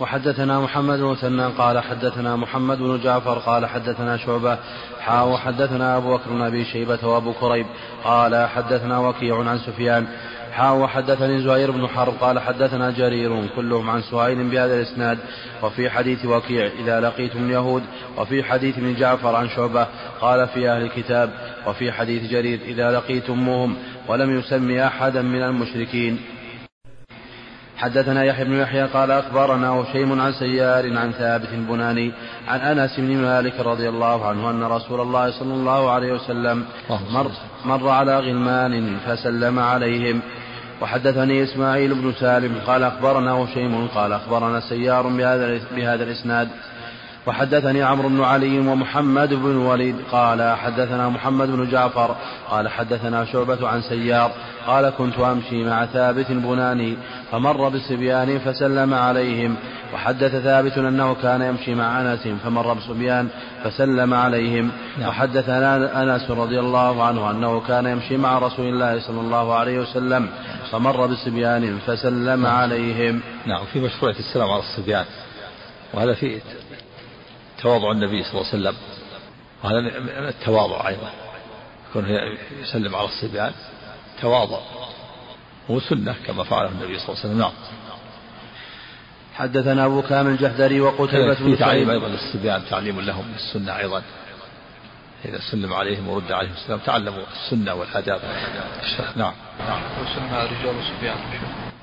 وحدثنا محمد بن مثنى قال حدثنا محمد بن جعفر قال حدثنا شعبة. حا وحدثنا أبو بكر بن أبي شيبة وأبو كريب قال حدثنا وكيع عن سفيان. حا وحدثني زهير بن حرب قال حدثنا جرير كلهم عن سهيل بهذا الإسناد. وفي حديث وكيع إذا لقيتم اليهود وفي حديث ابن جعفر عن شعبة قال في أهل الكتاب وفي حديث جرير إذا لقيتموهم ولم يسمي أحدا من المشركين. حدثنا يحيى بن يحيى قال أخبرنا هشيم عن سيار عن ثابت البناني عن أنس بن مالك رضي الله عنه أن رسول الله صلى الله عليه وسلم مر, مر على غلمان فسلم عليهم. وحدثني إسماعيل بن سالم قال أخبرنا هشيم قال أخبرنا سيار بهذا, بهذا الإسناد وحدثني عمرو بن علي ومحمد بن الوليد قال حدثنا محمد بن جعفر قال حدثنا شعبة عن سيار قال كنت أمشي مع ثابت البناني فمر بصبيان فسلم عليهم وحدث ثابت أنه كان يمشي مع أنس فمر بصبيان فسلم عليهم نعم. وحدثنا أنس رضي الله عنه أنه كان يمشي مع رسول الله صلى الله عليه وسلم فمر بصبيان فسلم نعم. عليهم نعم في مشروعية السلام على الصبيان وهذا في تواضع النبي صلى الله عليه وسلم. وهذا من التواضع أيضا. يكون يسلم على الصبيان. تواضع. هو سنة كما فعله النبي صلى الله عليه وسلم. نعم. حدثنا أبو كامل الجحدري وقتيبة بن تعليم أيضا للصبيان تعليم لهم السنة أيضا. إذا سلم عليهم ورد عليهم السلام تعلموا السنة والآداب. نعم. نعم. وسلم على الرجال والصبيان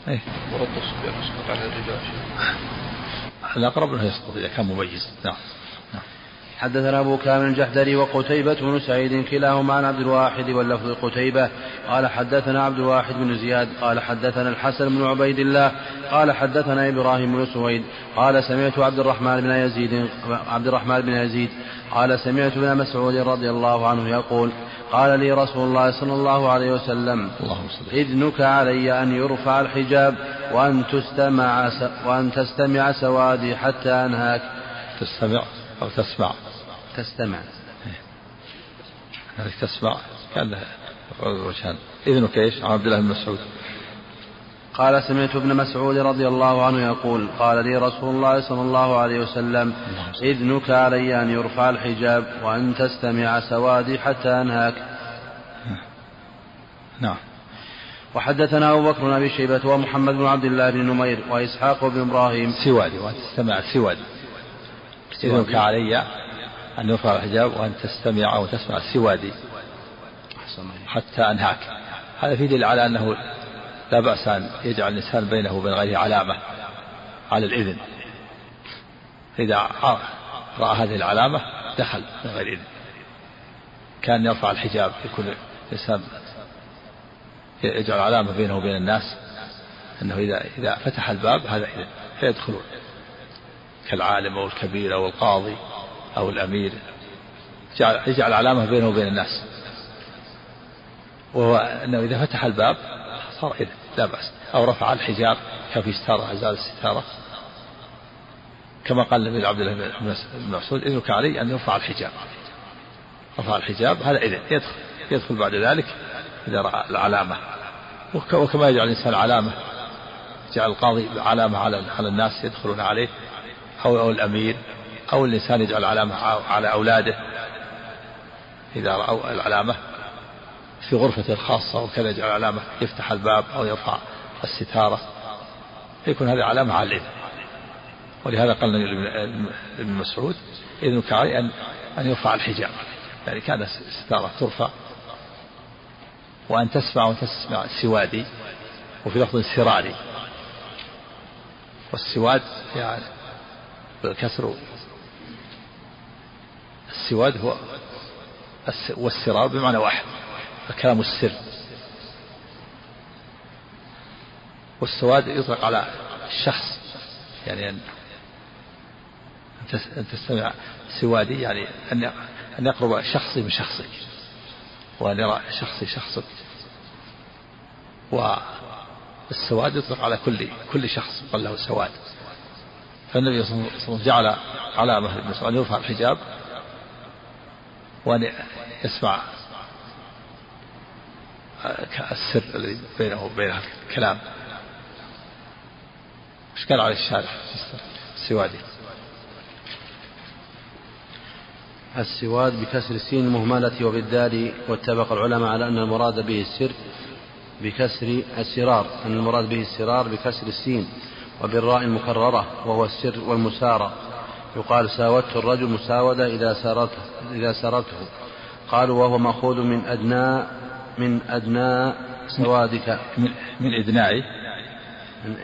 إيه؟ ورد الصبيان يسقط على الرجال. الأقرب أنه يسقط إذا كان مميز. نعم. حدثنا أبو كامل الجحدري وقتيبة بن سعيد كلاهما عن عبد الواحد واللفظ قتيبة. قال حدثنا عبد الواحد بن زياد قال حدثنا الحسن بن عبيد الله قال حدثنا إبراهيم بن سويد قال سمعت عبد الرحمن بن يزيد عبد الرحمن بن يزيد قال سمعت ابن مسعود رضي الله عنه يقول قال لي رسول الله صلى الله عليه وسلم إذنك علي أن يرفع الحجاب وأن تستمع وأن تستمع سوادي حتى أنهاك. تستمع أو تسمع. تستمع. هذه تسمع. كان وجهان إذنك إيش عن عبد الله بن مسعود. قال سمعت ابن مسعود رضي الله عنه يقول قال لي رسول الله صلى الله عليه وسلم إذنك علي أن يرفع الحجاب وأن تستمع سوادي حتى أنهاك. نعم. وحدثنا أبو بكر بن أبي شيبة ومحمد بن عبد الله بن نمير وإسحاق بن إبراهيم. سوادي وأن تستمع سوادي. إذنك علي أن يرفع الحجاب وأن تستمع أو تسمع سوادي حتى أنهاك. هذا في دليل على أنه لا بأس أن يجعل الإنسان بينه وبين غيره علامة على الإذن. إذا رأى هذه العلامة دخل من غير إذن. كان يرفع الحجاب يكون الإنسان يجعل علامة بينه وبين الناس أنه إذا إذا فتح الباب هذا إذن فيدخلون كالعالم أو الكبير أو القاضي. أو الأمير. يجعل علامة بينه وبين الناس. وهو أنه إذا فتح الباب صار إذن لا بأس. أو رفع الحجاب كان في ستارة أزال الستارة كما قال النبي عبد الله بن مسعود إذنك علي أن يرفع الحجاب. رفع الحجاب هذا إذن. يدخل يدخل بعد ذلك إذا رأى العلامة. وكما يجعل الإنسان علامة. يجعل القاضي علامة على على الناس يدخلون عليه أو أو الأمير. أو الإنسان يجعل علامة على أولاده إذا رأوا العلامة في غرفته الخاصة وكذا يجعل علامة يفتح الباب أو يرفع الستارة يكون هذه علامة على الإذن. ولهذا قال ابن مسعود إذنك علي أن أن يرفع الحجاب. يعني كان الستارة ترفع وأن تسمع وتسمع السوادي وفي لفظ سراري والسواد يعني بالكسر السواد هو والسرار بمعنى واحد الكلام السر. والسواد يطلق على الشخص يعني أن أن تستمع سوادي يعني أن أن يقرب شخصي من شخصك وأن يرى شخصي شخصك. والسواد يطلق على كل كل شخص قال له سواد. فالنبي صلى الله عليه وسلم جعل علامة أن يرفع الحجاب وأن يسمع السر الذي بينه وبين الكلام. إيش قال عليه الشارع السوادي. السواد بكسر السين المهملة وبالدال واتفق العلماء على أن المراد به السر بكسر السرار. أن المراد به السرار بكسر السين وبالراء المكررة وهو السر والمسارة. يقال ساودت الرجل مساودة إذا سارته إذا سارته. قالوا وهو مأخوذ من أدنى من أدنى سوادك. من, إدناء؟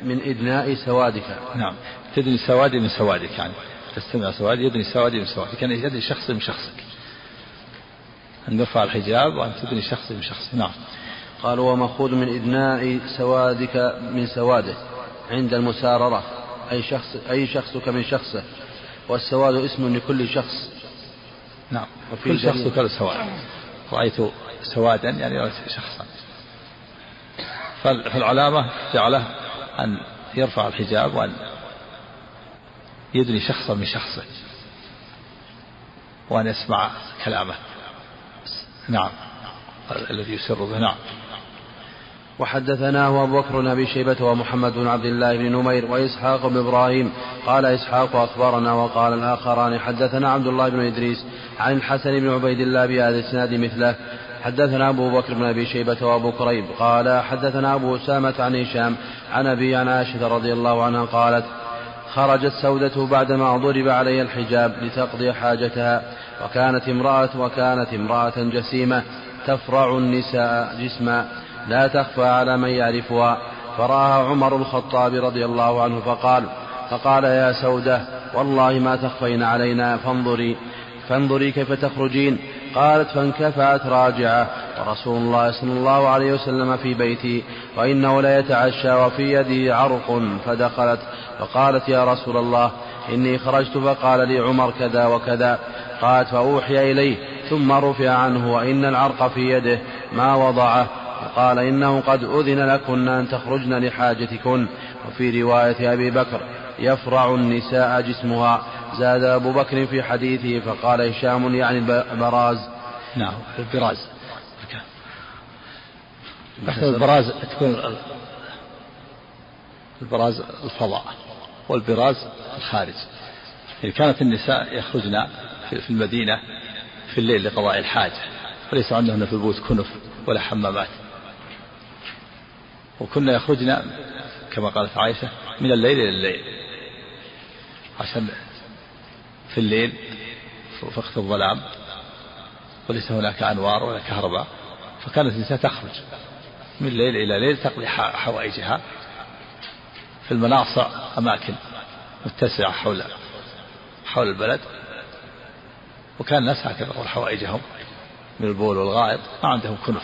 من إدناء سوادك. نعم. تدني سوادي من سوادك يعني. تستمع سوادي يدني سوادي من سوادك. يعني يدني شخص من شخصك. أن نرفع الحجاب وأن تدني شخص من شخص. نعم. قال ومأخوذ من إدناء سوادك من سواده عند المساررة. أي شخص أي شخصك من شخصه. والسواد اسم لكل شخص. نعم. كل شخص يقال سواد. رأيت سوادا يعني رأيت شخصا. فالعلامة جعله أن يرفع الحجاب وأن يدني شخصا من شخصه وأن يسمع كلامه. نعم. الذي يسر به. نعم. وحدثناه أبو بكر بن أبي شيبة ومحمد بن عبد الله بن نمير وإسحاق بن إبراهيم. قال إسحاق أخبرنا وقال الآخران حدثنا عبد الله بن إدريس عن الحسن بن عبيد الله بهذا الإسناد مثله. حدثنا أبو بكر بن أبي شيبة وأبو كريب. قال حدثنا أبو أسامة عن هشام عن أبي عن عائشة رضي الله عنها قالت خرجت سودة بعدما ضرب عليها الحجاب لتقضي حاجتها وكانت امرأة وكانت امرأة جسيمة تفرع النساء جسما. لا تخفى على من يعرفها. فرآها عمر الخطاب رضي الله عنه فقال فقال يا سودة والله ما تخفين علينا فانظري فانظري كيف تخرجين. قالت فانكفأت راجعة ورسول الله صلى الله عليه وسلم في بيتي وإنه ليتعشى وفي يده عرق فدخلت. فقالت يا رسول الله إني خرجت فقال لي عمر كذا وكذا. قالت فأوحي إليه ثم رفع عنه وإن العرق في يده ما وضعه. فقال إنه قد أذن لكن أن تخرجن لحاجتكن. وفي رواية أبي بكر يفرع النساء جسمها. زاد أبو بكر في حديثه فقال هشام يعني البراز نعم البراز البراز تكون البراز الفضاء والبراز الخارج. يعني كانت النساء يخرجن في المدينة في الليل لقضاء الحاجة وليس عندهن في البيوت كنف ولا حمامات. وكنا يخرجن كما قالت عائشة من الليل إلى الليل. عشان في الليل وقت الظلام وليس هناك أنوار ولا كهرباء فكانت النساء تخرج من ليل إلى ليل تقضي حوائجها في المناصع أماكن متسعة حول حول البلد. وكان الناس هكذا حوائجهم من البول والغائط ما عندهم كنف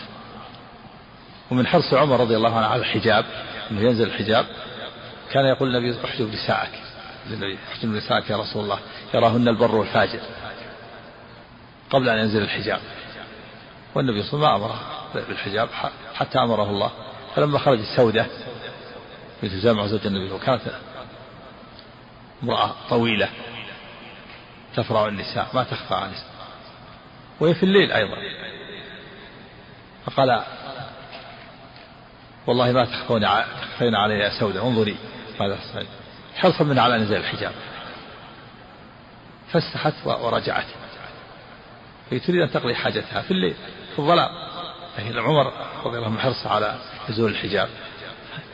ومن حرص عمر رضي الله عنه على الحجاب إنه ينزل الحجاب كان يقول النبي احجب نساءك للنبي احجب نساءك يا رسول الله يراهن البر والفاجر قبل أن ينزل الحجاب. والنبي صلى الله عليه وسلم ما أمره بالحجاب حتى أمره الله. فلما خرجت سوده مثل جامع زوج النبي وكانت امرأة طويلة تفرع النساء ما تخفى عن وهي في الليل أيضا. فقال والله ما تخفون تخفين علي سودة انظري ماذا تصنعين. حرصا من على نزال الحجاب. فاستحت ورجعت. هي تريد أن تقضي حاجتها في الليل في الظلام. لكن عمر رضي الله عنه حرص على نزول الحجاب.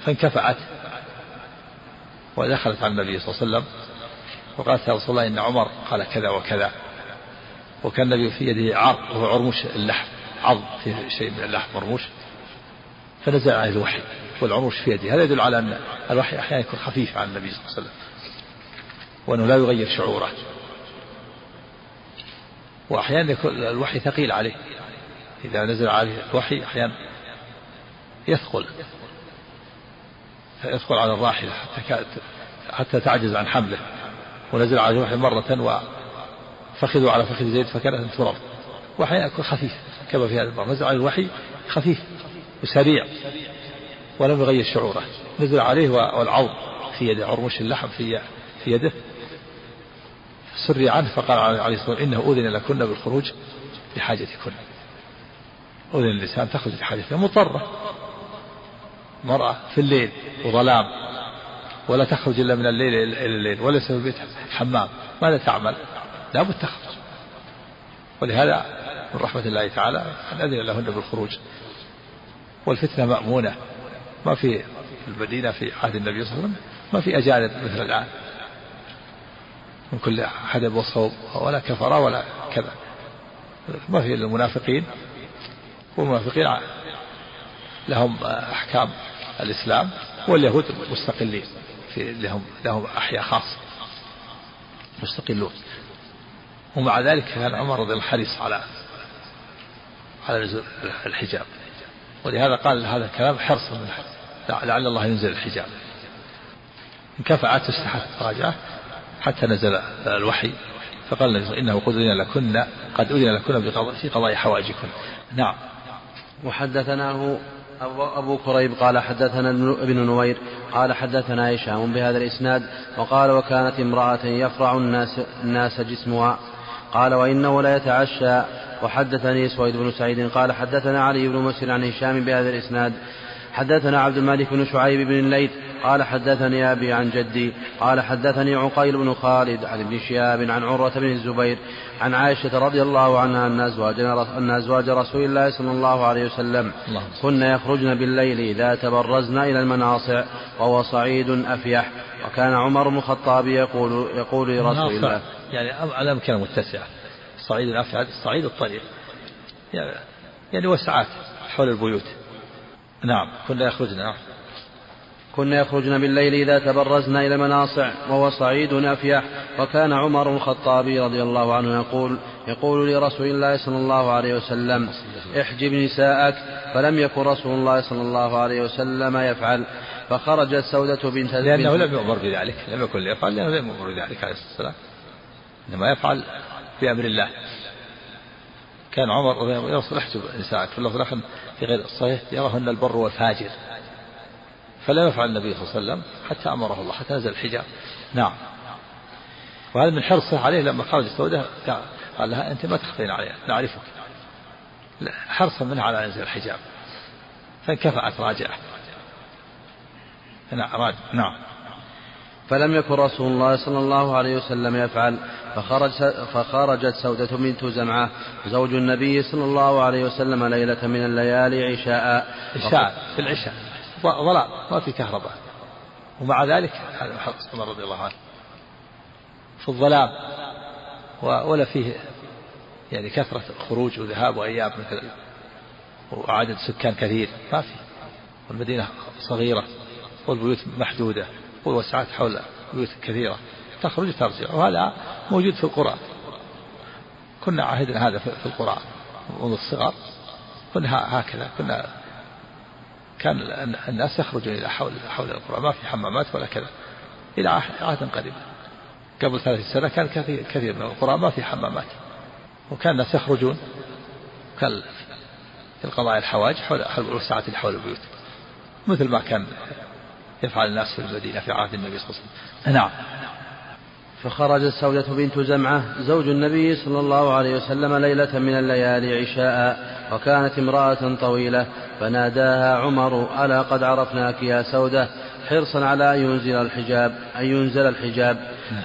فانكفأت ودخلت على النبي صلى الله عليه وسلم وقالت يا رسول الله إن عمر قال كذا وكذا. وكان النبي في يده عرق وهو عرموش اللحم عظم فيه شيء من اللحم مرموش. فنزل عليه الوحي والعروش في يده. هذا يدل على أن الوحي أحيانا يكون خفيف عن النبي صلى الله عليه وسلم وأنه لا يغير شعوره. وأحيانا يكون الوحي ثقيل عليه. إذا نزل عليه الوحي أحيانا يثقل يثقل على الراحلة حتى حتى تعجز عن حمله. ونزل عليه الوحي مرة وفخذوا على فخذ زيد فكانت تراب. وأحيانا يكون خفيف كما في هذا المرة. نزل عليه الوحي خفيف. وسريع ولم يغير شعوره. نزل عليه والعظم في يده عرمش اللحم في في يده. سري عنه فقال عليه الصلاة والسلام إنه أذن لكن بالخروج لحاجتكن أذن الإنسان تخرج لحاجتها مضطرة. مرأة في الليل وظلام ولا تخرج إلا من الليل إلى الليل وليس في البيت حمام. ماذا تعمل؟ لابد تخرج. ولهذا من رحمة الله تعالى أن أذن لهن بالخروج. والفتنة مأمونة. ما في المدينة في عهد النبي صلى الله عليه وسلم ما في أجانب مثل الآن. من كل حدب وصوب ولا كفر ولا كذا. ما في المنافقين. والمنافقين لهم أحكام الإسلام واليهود مستقلين في لهم لهم أحياء خاصة. مستقلون. ومع ذلك كان عمر رضي الله حريص على على الحجاب. ولهذا قال هذا الكلام حرصا من لعل الله ينزل الحجاب. انكفأت استحت راجعة حتى نزل الوحي. فقال إنه قد أذن لكن قد أذن لكن في قضاء حوائجكن. نعم. وحدثناه أبو كريب قال حدثنا ابن نوير قال حدثنا هشام بهذا الإسناد وقال وكانت امرأة يفرع الناس, الناس جسمها. قال وإنه لا يتعشى وحدثني سويد بن سعيد قال حدثنا علي بن مسلم عن هشام بهذا الإسناد. حدثنا عبد الملك بن شعيب بن الليث قال حدثني أبي عن جدي قال حدثني عقيل بن خالد عن ابن شهاب عن عروة بن الزبير عن عائشة رضي الله عنها أن أزواج أن أزواج رسول الله صلى الله عليه وسلم كن يخرجن بالليل إذا تبرزن إلى المناصع وهو صعيد أفيح. وكان عمر بن الخطاب يقول يقول لرسول الله. يعني على أمكنة متسعة. صعيد الأفيح صعيد الطريق. يعني وسعات حول البيوت. نعم كنا يخرجن نعم كنا يخرجن بالليل إذا تبرزن إلى المناصع وهو صعيد أفيح وكان عمر بن الخطاب رضي الله عنه يقول يقول لرسول الله صلى الله عليه وسلم احجب نساءك. فلم يكن رسول الله صلى الله عليه وسلم يفعل. فخرجت سودة بنت لأنه لم يؤمر بذلك لم يكن ليفعل لأنه لم يؤمر بذلك عليه الصلاة والسلام. إنما يفعل بأمر الله. كان عمر يرسل احجب نساءك في اللفظ الآخر في غير الصحيح يراهن البر والفاجر فلا يفعل النبي صلى الله عليه وسلم حتى أمره الله حتى نزل الحجاب. نعم. وهذا من حرصه عليه لما خرج السوداء قال لها أنت ما تخفين عليها نعرفك. حرصا منها على نزل الحجاب. فانكفأت راجعة. نعم نعم. فلم يكن رسول الله صلى الله عليه وسلم يفعل فخرج فخرجت سودة بنت زمعة زوج النبي صلى الله عليه وسلم ليلة من الليالي عشاء. عشاء في العشاء. ظلام ما في كهرباء. ومع ذلك هذا عمر رضي الله عنه. في الظلام. ولا فيه يعني كثرة خروج وذهاب وأيام مثل وعدد سكان كثير. ما في. والمدينة صغيرة والبيوت محدودة والوسعات حول بيوت كثيرة. تخرج ترجع وهذا موجود في القرآن. كنا عهدنا هذا في القرآن منذ الصغر. كنا هكذا. كنا كان الناس يخرجون إلى حول حول القرى ما في حمامات ولا كذا. إلى عهد قريب قبل ثلاث سنة كان كثير كثير من القرى ما في حمامات. وكان الناس يخرجون. كان في القضاء الحواج حول اللي حول البيوت. مثل ما كان يفعل الناس في المدينة في عهد النبي صلى الله عليه وسلم. نعم. فخرجت سودة بنت زمعة زوج النبي صلى الله عليه وسلم ليلة من الليالي عشاء وكانت امرأة طويلة فناداها عمر ألا قد عرفناك يا سودة؟ حرصا على أن ينزل الحجاب أن ينزل الحجاب.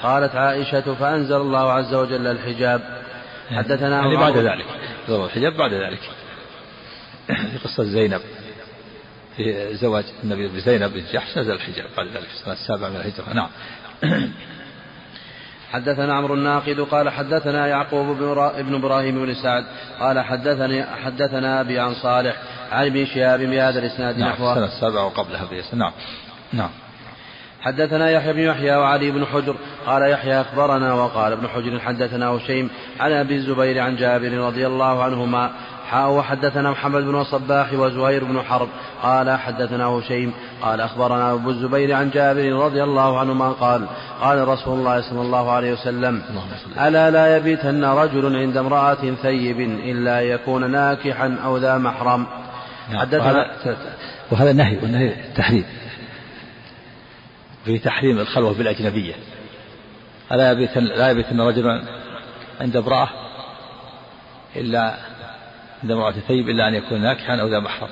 قالت عائشة فأنزل الله عز وجل الحجاب. حدثنا يعني بعد ذلك الحجاب بعد ذلك. في قصة زينب في زواج النبي بزينب بن جحش نزل الحجاب بعد ذلك في السنة السابعة من الهجرة. نعم. حدثنا عمرو الناقد قال حدثنا يعقوب بن إبراهيم بن سعد قال حدثني حدثنا أبي عن صالح عن ابن شهاب بهذا الإسناد نعم نحوه. السنة السابعه وقبلها بيس نعم. نعم. حدثنا يحيى بن يحيى وعلي بن حجر قال يحيى أخبرنا وقال ابن حجر حدثنا هشيم عن أبي الزبير عن جابر رضي الله عنهما حاء وحدثنا محمد بن الصباح وزهير بن حرب. قال حدثنا هشيم. قال أخبرنا أبو الزبير عن جابر رضي الله عنهما قال قال رسول الله صلى الله عليه وسلم ألا لا يبيتن رجل عند امرأة ثيب إلا يكون ناكحا أو ذا محرم. نعم. حدثنا وهذا نهي والنهي تحريم. في تحريم الخلوة بالأجنبية. ألا يبيتن لا يبيتن رجلا عند امرأة إلا عند امرأة ثيب إلا أن يكون ناكحا أو ذا محرم.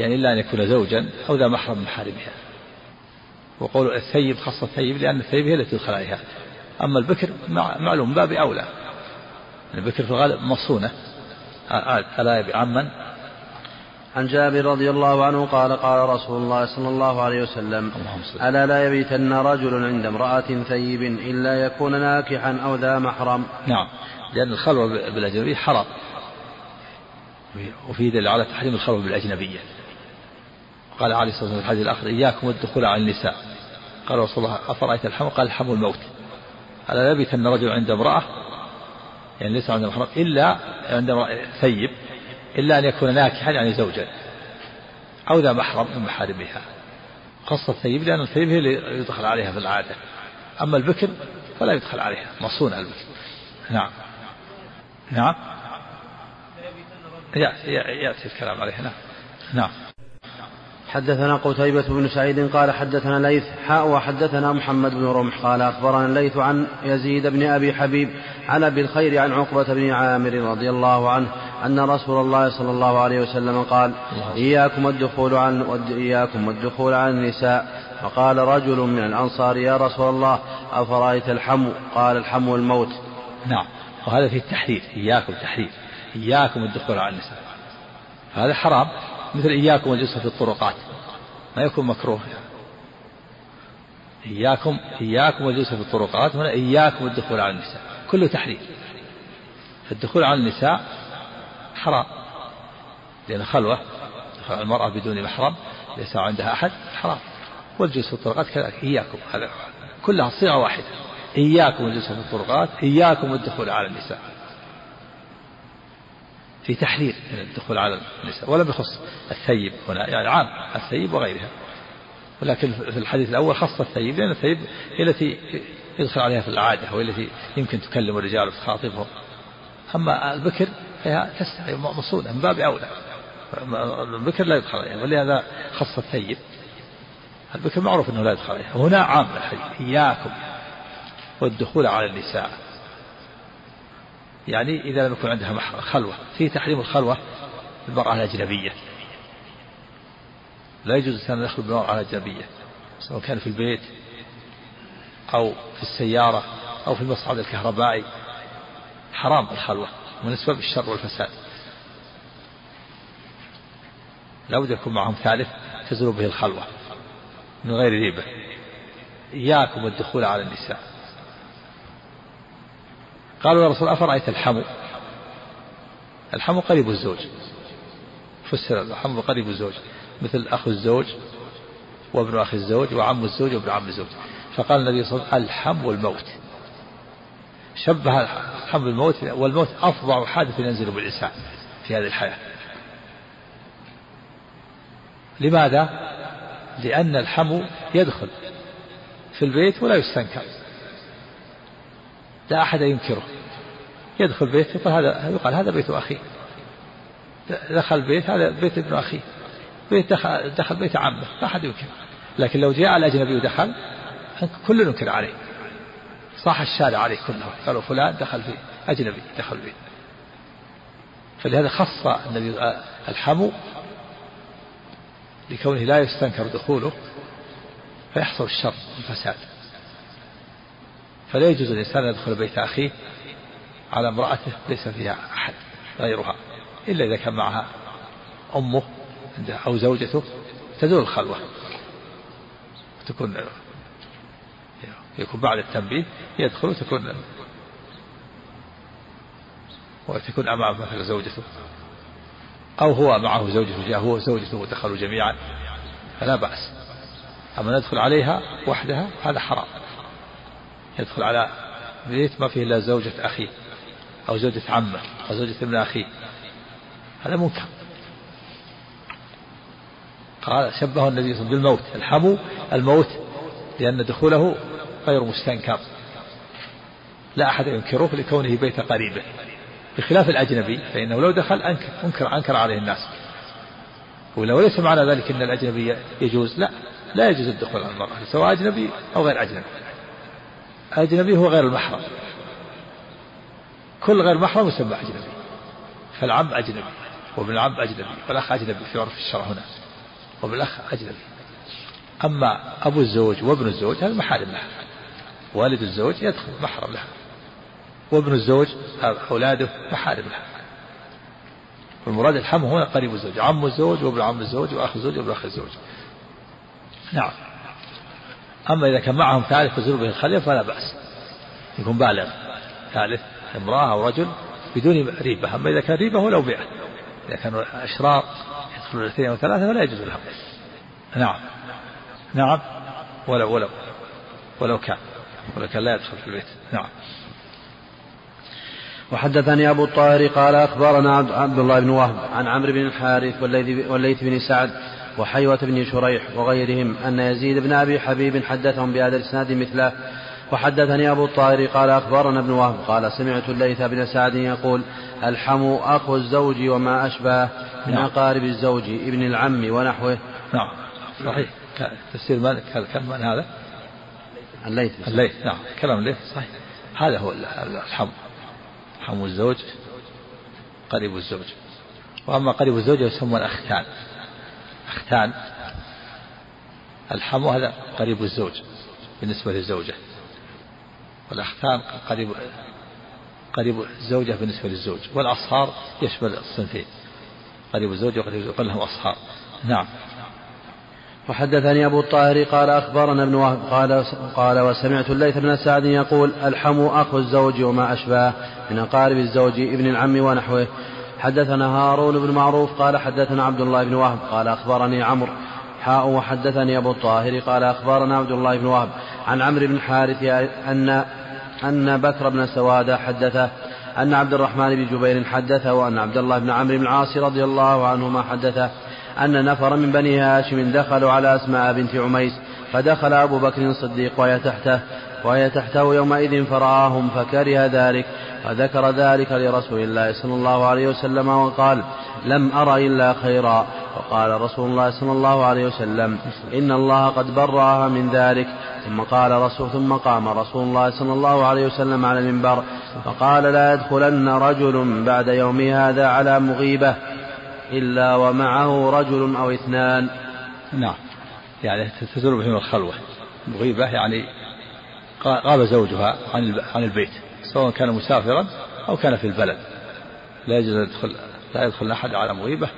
يعني إلا أن يكون زوجا أو ذا محرم من محارمها وقول الثيب خاصة الثيب لأن الثيب هي التي يدخل عليها أما البكر معلوم باب أولى. البكر في الغالب مصونة. ألا عمن؟ عن جابر رضي الله عنه قال قال رسول الله صلى الله عليه وسلم ألا لا يبيتن رجل عند امرأة ثيب إلا يكون ناكحا أو ذا محرم؟ نعم. لأن الخلوة بالأجنبي حرام. وفي دليل على تحريم الخلوة بالأجنبية. قال عليه الصلاة والسلام في الحديث الآخر إياكم والدخول على النساء. قال رسول الله أفرأيت الحمل قال الحمل الموت. ألا يبيت أن رجل عند امرأة يعني ليس عند محرم إلا عند امرأة ثيب إلا أن يكون ناكحا يعني زوجا أو ذا محرم من محارمها. خاصة الثيب لأن الثيب هي اللي يدخل عليها في العادة. أما البكر فلا يدخل عليها مصونة البكر. نعم. نعم. يأتي الكلام عليه. نعم. نعم. حدثنا قتيبة بن سعيد قال حدثنا ليث حاء وحدثنا محمد بن رمح قال أخبرنا الليث عن يزيد بن أبي حبيب عن أبي الخير عن عقبة بن عامر رضي الله عنه أن رسول الله صلى الله عليه وسلم قال إياكم الدخول عن إياكم والدخول على النساء. فقال رجل من الأنصار يا رسول الله أفرأيت الحمو؟ قال الحمو الموت. نعم. وهذا في التحرير إياكم تحرير إياكم الدخول على النساء. هذا حرام مثل إياكم الجلوس في الطرقات. ما يكون مكروه. إياكم إياكم الجلوس في الطرقات هنا إياكم الدخول على النساء. كله تحريم. الدخول على النساء حرام. لأن خلوة المرأة بدون محرم ليس عندها أحد حرام. والجلوس في الطرقات كذلك. إياكم هذا كلها صيغة واحدة. إياكم الجلوس في الطرقات إياكم الدخول على النساء. في تحرير من الدخول على النساء ولم يخص الثيب هنا يعني عام الثيب وغيرها. ولكن في الحديث الأول خص الثيب لأن الثيب هي التي يدخل عليها في العادة وهي التي يمكن تكلم الرجال وتخاطبهم أما البكر فهي تستحي مصونة من باب أولى. البكر لا يدخل عليها ولهذا خص الثيب. البكر معروف أنه لا يدخل عليها. وهنا عام الحديث إياكم والدخول على النساء. يعني إذا لم يكن عندها خلوة. في تحريم الخلوة المرأة الأجنبية. لا يجوز الإنسان أن يخلو بالمرأة الأجنبية سواء كان في البيت أو في السيارة أو في المصعد الكهربائي. حرام الخلوة من أسباب الشر والفساد. لا بد يكون معهم ثالث تزول به الخلوة من غير ريبة. إياكم الدخول على النساء. قالوا يا رسول أفرأيت الحمو؟ الحمو قريب الزوج. فسر الحمو قريب الزوج مثل أخو الزوج وابن أخي الزوج وعم الزوج وابن عم الزوج. فقال النبي صلى الله عليه وسلم الحم والموت شبه الحم بالموت والموت أفظع حادث ينزل بالإنسان في هذه الحياة. لماذا؟ لأن الحمو يدخل في البيت ولا يستنكر. لا أحد ينكره. يدخل بيت يقول هذا يقال هذا بيت أخي دخل بيت هذا بيت ابن أخي بيت دخل, دخل بيت عمه لا أحد ينكر. لكن لو جاء الأجنبي ودخل كل ينكر عليه. صاح الشارع عليه كله. قالوا فلان دخل في أجنبي دخل بيت. فلهذا خص النبي الحمو لكونه لا يستنكر دخوله فيحصل الشر والفساد. فلا يجوز الإنسان أن يدخل بيت أخيه على امرأته ليس فيها أحد غيرها إلا إذا كان معها أمه أو زوجته تزول الخلوة. تكون يكون بعد التنبيه يدخل وتكون وتكون أمام مثلا زوجته. أو هو معه زوجته جاء هو وزوجته ودخلوا جميعا فلا بأس. أما ندخل عليها وحدها هذا حرام. يدخل على بيت ما فيه إلا زوجة أخيه أو زوجة عمه أو زوجة ابن أخيه هذا منكر. قال شبه النبي صلى الله عليه وسلم بالموت. الحمو الموت لأن دخوله غير مستنكر. لا أحد ينكره لكونه بيت قريبه. بخلاف الأجنبي فإنه لو دخل أنكر أنكر, أنكر عليه الناس. ولو ليس معنى ذلك أن الأجنبي يجوز لا لا يجوز الدخول على المرأة سواء أجنبي أو غير أجنبي. أجنبي هو غير المحرم كل غير محرم يسمى أجنبي. فالعم أجنبي وابن العم أجنبي والأخ أجنبي في عرف الشرع هنا. وابن الأخ أجنبي. أما أبو الزوج وابن الزوج هذا محارم له. والد الزوج يدخل محرم له. وابن الزوج أولاده محارم له. والمراد الحم هنا قريب الزوج عم الزوج وابن عم الزوج وأخ الزوج وابن أخ الزوج. نعم. أما إذا كان معهم ثالث تزول به الخلية فلا بأس. يكون بالغ ثالث امرأة أو رجل بدون ريبة. أما إذا كان ريبة ولو بيع إذا كانوا أشرار يدخلون اثنين أو ثلاثة فلا يجوز لهم. نعم. نعم. ولو ولو ولو كان. ولو كان لا يدخل في البيت. نعم. وحدثني أبو الطاهر قال أخبرنا عبد الله بن وهب عن عمرو بن الحارث والليث بن سعد وحيوة بن شريح وغيرهم أن يزيد بن أبي حبيب حدثهم بهذا الإسناد مثله. وحدثني أبو الطاهر قال أخبرنا ابن وهب قال سمعت الليث بن سعد يقول ألحم أخو الزوج وما أشباه من نعم. أقارب الزوج ابن العم ونحوه. نعم. صحيح. تفسير مالك كان من هذا؟ الليث. الليث نعم. كلام الليث صحيح. هذا هو ألحم حم الزوج قريب الزوج. وأما قريب الزوج يسمون أختان أختان الحم هذا قريب الزوج بالنسبة للزوجة والأختان قريب قريب الزوجة بالنسبة للزوج. والأصهار يشمل الصنفين. قريب الزوج وقريب الزوج لهم أصهار نعم. وحدثني أبو الطاهر قال أخبرنا ابن وهب قال, قال وسمعت الليث بن سعد يقول الحم أخو الزوج وما أشباه من أقارب الزوج ابن العم ونحوه. حدثنا هارون بن معروف قال حدثنا عبد الله بن وهب قال أخبرني عمرو حاء وحدثني أبو الطاهر قال أخبرنا عبد الله بن وهب عن عمرو بن حارث أن أن بكر بن سوادة حدثه أن عبد الرحمن بن جبير حدثه وأن عبد الله بن عمرو بن العاص رضي الله عنهما حدثه أن نفرا من بني هاشم دخلوا على أسماء بنت عميس فدخل أبو بكر الصديق وهي تحته وهي تحته يومئذ فرآهم فكره ذلك فذكر ذلك لرسول الله صلى الله عليه وسلم وقال لم أر إلا خيرا. وقال رسول الله صلى الله عليه وسلم إن الله قد برأها من ذلك. ثم قال رسول ثم قام رسول الله صلى الله عليه وسلم على المنبر فقال لا يدخلن رجل بعد يوم هذا على مغيبة إلا ومعه رجل أو اثنان. نعم. يعني تزول بهم الخلوة. مغيبة يعني غاب زوجها عن البيت سواء كان مسافرا أو كان في البلد. لا يجوز يدخل لا يدخل أحد على مغيبة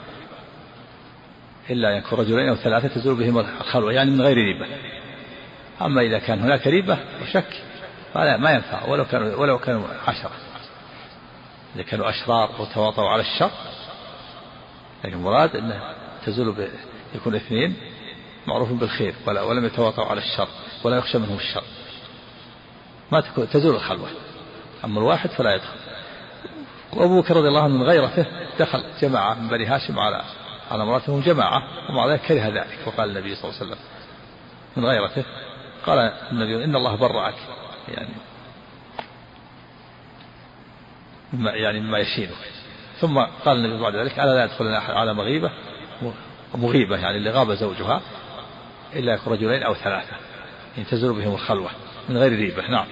إلا أن يكون رجلين أو ثلاثة تزول بهم الخلوة يعني من غير ريبة. أما إذا كان هناك ريبة وشك فلا ما ينفع ولو كانوا ولو كانوا عشرة. إذا كانوا أشرار وتواطؤوا على الشر لكن المراد أنه تزول. يكون اثنين معروف بالخير ولا ولم يتواطؤوا على الشر ولا يخشى منهم الشر. ما تكون تزول الخلوة. أما الواحد فلا يدخل. وأبو بكر رضي الله عنه من غيرته دخل جماعة من بني هاشم على على امرأته جماعة ومع ذلك كره ذلك. وقال النبي صلى الله عليه وسلم من غيرته قال النبي إن الله برأك يعني مما يعني مما يشينه ثم قال النبي بعد ذلك ألا لا يدخل على مغيبة؟ مغيبة يعني اللي غاب زوجها إلا يكون رجلين أو ثلاثة. يعني تزول بهم الخلوة. من غير ريبة. نعم.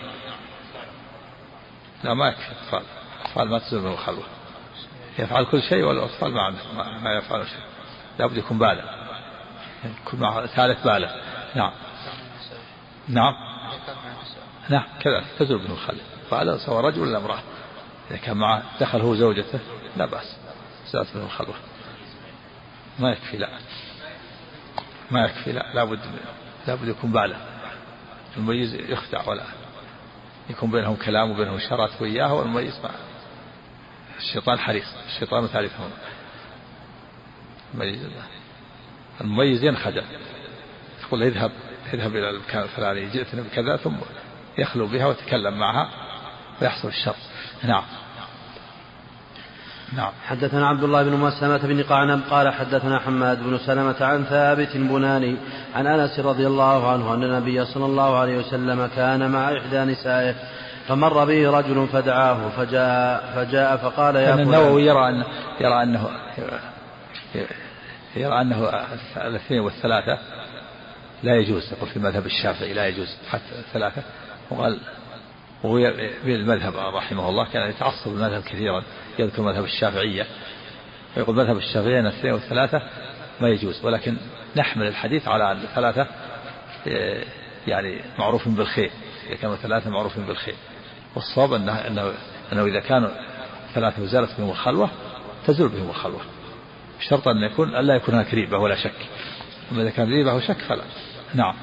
لا ما يكفي. الأطفال الأطفال ما تزول الخلوة يفعل كل شيء والأطفال ما, ما, يفعلون شيء. لابد يكون بالغ يكون مع ثالث بالغ نعم. نعم. نعم كذا. تزول بهم الخلوة فعل سواء رجل ولا امرأة. إذا كان معه دخل هو زوجته لا بأس. زالت منه الخلوة ما يكفي لا. ما يكفي لا. لابد لابد يكون بالغ المميز يخدع ولا يكون بينهم كلام وبينهم شرط وياه والمميز ما الشيطان حريص الشيطان ثالثهم المميز المميز ينخدع. تقول اذهب اذهب إلى المكان الفلاني جئتنا بكذا ثم يخلو بها ويتكلم معها ويحصل الشر. نعم. نعم. حدثنا عبد الله بن مسلمة بن قعنب قال حدثنا حماد بن سلمة عن ثابت بناني عن أنس رضي الله عنه أن النبي صلى الله عليه وسلم كان مع إحدى نسائه فمر به رجل فدعاه فجاء فجاء فقال يا فلان النووي يرى أن يرى أنه يرى أنه الاثنين والثلاثة لا يجوز يقول في المذهب الشافعي لا يجوز حتى الثلاثة وقال وهو المذهب رحمه الله كان يتعصب المذهب كثيرا يذكر مذهب الشافعية. ويقول مذهب الشافعية أن الاثنين والثلاثة ما يجوز ولكن نحمل الحديث على أن الثلاثة آه، يعني معروف بالخير. إذا كانوا ثلاثة معروف بالخير. والصواب أنه, أنه, أنه إذا كانوا ثلاثة وزالت بهم الخلوة تزول بهم الخلوة. شرط أن يكون ألا يكون هناك ريبة ولا شك. أما إذا كان ريبة وشك فلا. نعم.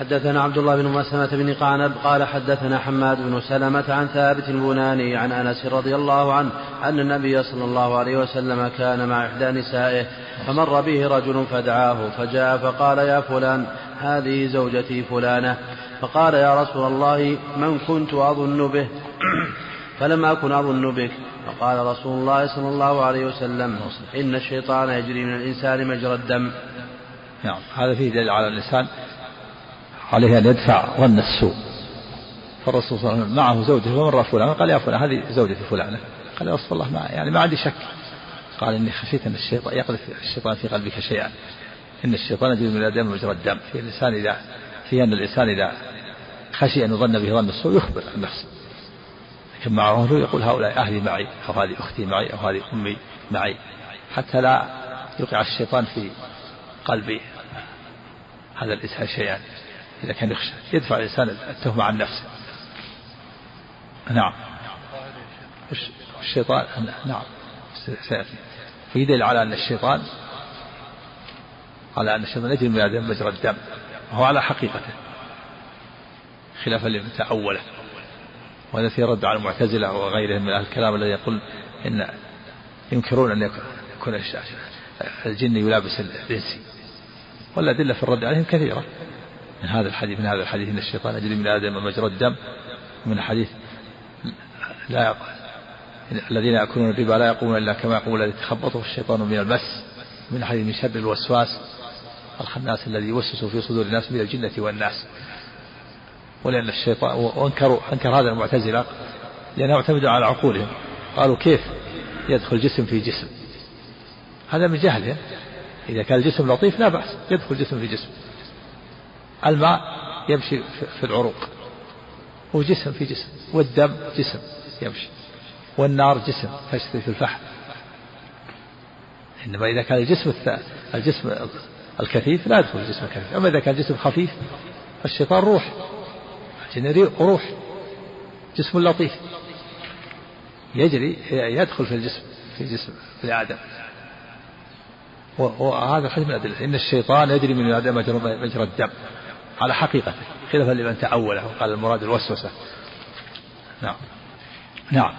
حدثنا عبد الله بن مسلمة بن قعنب قال حدثنا حماد بن سلمة عن ثابت البناني عن أنس رضي الله عنه أن النبي صلى الله عليه وسلم كان مع إحدى نسائه فمر به رجل فدعاه فجاء فقال يا فلان هذه زوجتي فلانة. فقال يا رسول الله من كنت أظن به؟ فلم أكن أظن بك. فقال رسول الله صلى الله عليه وسلم إن الشيطان يجري من الإنسان مجرى الدم. نعم هذا فيه دليل على الإنسان عليه أن يدفع ظن السوء. فالرسول صلى الله عليه وسلم معه زوجته فمر فلان؟ قال يا فلان هذه زوجتي فلانة. قال يا رسول الله ما يعني ما عندي شك. قال إني خشيت أن الشيطان يقذف الشيطان في قلبك شيئا. إن الشيطان يجري من الدم مجرى الدم في الإنسان إذا في أن الإنسان إذا خشي أن يظن به ظن السوء يخبر عن نفسه لكن معه يقول هؤلاء أهلي معي أو هذه أختي معي أو هذه أمي معي. حتى لا يوقع الشيطان في قلب هذا الإنسان شيئا. إذا كان يخشى. يدفع الإنسان التهمة عن نفسه. نعم. الشيطان نعم. سيأتي. في دليل على أن الشيطان على أن الشيطان يجري من آدم مجرى الدم. وهو على حقيقته خلافا لمن تأوله وهذا في رد على المعتزلة وغيرهم من أهل الكلام الذي يقول إن ينكرون أن يكون الجن يلابس الإنسي والأدلة في الرد عليهم كثيرة. من هذا الحديث من هذا الحديث إن الشيطان يجري من آدم مجرى الدم. من حديث لا الذين يأكلون الربا لا يقومون إلا كما يقول الذي تخبطه الشيطان من المس من حديث من شر الوسواس الخناس الذي يوسوس في صدور الناس من الجنة والناس. ولأن الشيطان وأنكروا أنكر هذا المعتزلة لأنهم اعتمدوا على عقولهم. قالوا كيف يدخل جسم في جسم؟ هذا من جهلهم. إذا كان الجسم لطيف لا بأس يدخل جسم في جسم. الماء يمشي في العروق. هو جسم في جسم. والدم جسم يمشي. والنار جسم تشتري في الفحم. إنما إذا كان الجسم الجسم الكثيف لا يدخل الجسم الكثيف. أما إذا كان الجسم خفيف فالشيطان روح. الجن روح. جسم لطيف. يجري يدخل في الجسم في جسم في آدم وهذا الحديث من الأدلة. إن الشيطان يجري من آدم مجرى الدم. على حقيقته خلافا لمن تأوله وقال المراد الوسوسة. نعم. نعم.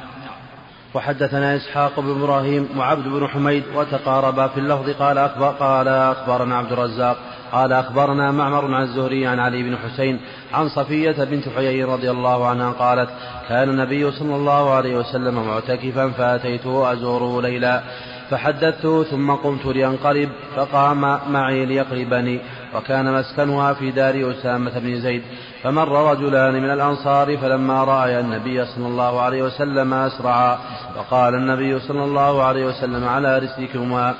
وحدثنا إسحاق بن إبراهيم وعبد بن حميد وتقاربا في اللفظ قال أخبر قال أخبرنا عبد الرزاق قال أخبرنا معمر عن الزهري عن علي بن حسين عن صفية بنت حيي رضي الله عنها قالت كان النبي صلى الله عليه وسلم معتكفا فأتيته أزوره ليلا فحدثته ثم قمت لأنقلب فقام معي ليقلبني وكان مسكنها في دار أسامة بن زيد فمر رجلان من الأنصار فلما رأى النبي صلى الله عليه وسلم أسرعا فقال النبي صلى الله عليه وسلم على رسلكما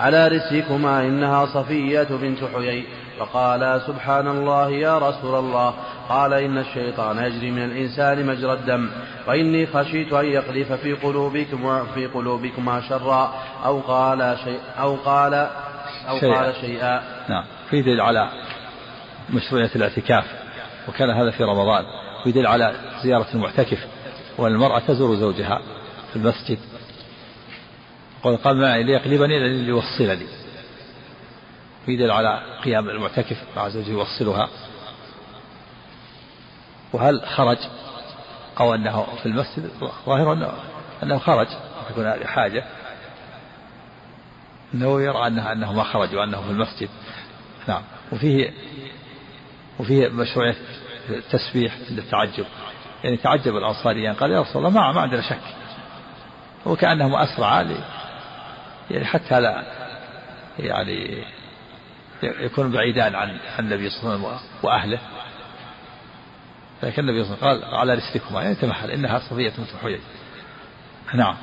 على رسلكما إنها صفية بنت حيي فقال سبحان الله يا رسول الله قال إن الشيطان يجري من الإنسان مجرى الدم وإني خشيت أن يقذف في قلوبكم في قلوبكما شرا أو قال شيء أو قال أو. قال شيئا نعم في دليل على مشروعية الاعتكاف وكان هذا في رمضان ويدل على زيارة المعتكف وأن المرأة تزور زوجها في المسجد. قال معي ليقلبني ليوصلني. ويدل على قيام المعتكف مع زوجه يوصلها. وهل خرج؟ أو أنه في المسجد؟ ظاهر أنه, أنه خرج تكون هذه حاجة. أنه يرى أنه, أنه ما خرج وأنه في المسجد. نعم. وفيه وفيه مشروعية التسبيح عند التعجب يعني تعجب الأنصاريان قال يا رسول الله ما, ما عندنا شك. وكأنهم أسرع يعني حتى لا يعني يكون بعيدان عن النبي صلى الله عليه وسلم وأهله. لكن النبي صلى الله عليه وسلم قال على رسلكما. يعني تمحل إنها صفية بنت نعم.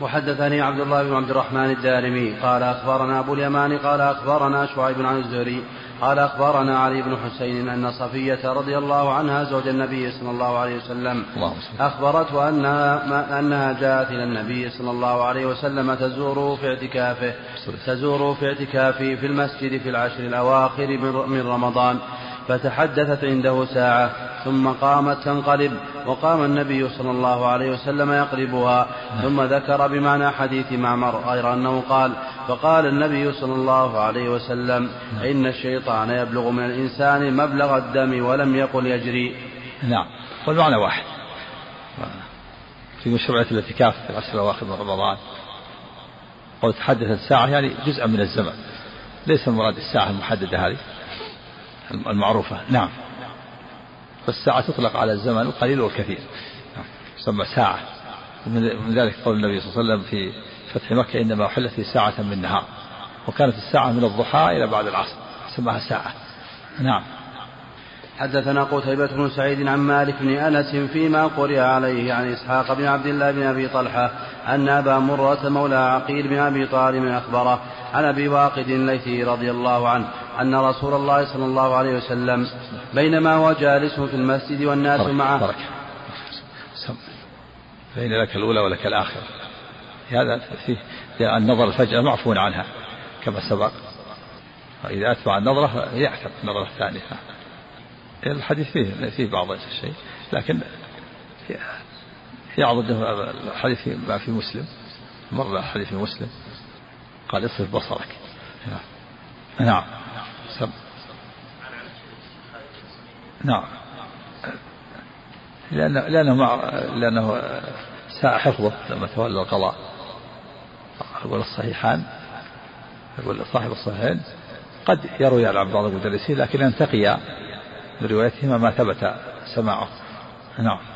وحدثني عبد الله بن عبد الرحمن الدارمي. قال أخبرنا أبو اليمان قال أخبرنا شعيب عن الزهري قال أخبرنا علي بن حسين أن صفية رضي الله عنها زوج النبي صلى الله عليه وسلم. أخبرته أنها, أنها جاءت إلى النبي صلى الله عليه وسلم تزوره في اعتكافه تزوره في اعتكافه في المسجد في العشر الأواخر من رمضان فتحدثت عنده ساعة. ثم قامت تنقلب وقام النبي صلى الله عليه وسلم يقلبها ثم ذكر بمعنى حديث معمر غير أنه قال فقال النبي صلى الله عليه وسلم إن الشيطان يبلغ من الإنسان مبلغ الدم ولم يقل يجري. نعم. والمعنى واحد. في مشروعية الاعتكاف في العشر الأواخر من رمضان. أو تحدثت ساعة يعني جزءا من الزمن. ليس المراد الساعة المحددة هذه المعروفة. نعم. فالساعة تطلق على الزمن القليل والكثير. تسمى ساعة. من ذلك قول النبي صلى الله عليه وسلم في فتح مكة إنما أحلت ساعة من نهار. وكانت الساعة من الضحى إلى بعد العصر. سماها ساعة. نعم. حدثنا قتيبة بن سعيد عن مالك بن أنس فيما قرئ عليه عن إسحاق بن عبد الله بن أبي طلحة أن أبا مرة مولى عقيل بن أبي طالب أخبره عن أبي واقد الليثي رضي الله عنه أن رسول الله صلى الله عليه وسلم بينما هو جالس في المسجد والناس بركة معه. بركة فإن لك الأولى ولك الآخرة. هذا فيه النظر الفجأة معفو عنها كما سبق. وإذا أتبع النظرة يعتق النظرة الثانية. الحديث فيه فيه بعض الشيء لكن يعضد الحديث ما في مسلم مر الحديث في مسلم قال اصرف بصرك. نعم. نعم. لأنه لأنه مع لأنه ساء حفظه لما تولى القضاء. يقول الصحيحان يقول صاحب الصحيحين قد يروي عن بعض المدرسين لكن ينتقي من روايتهما ما ثبت سماعه. نعم.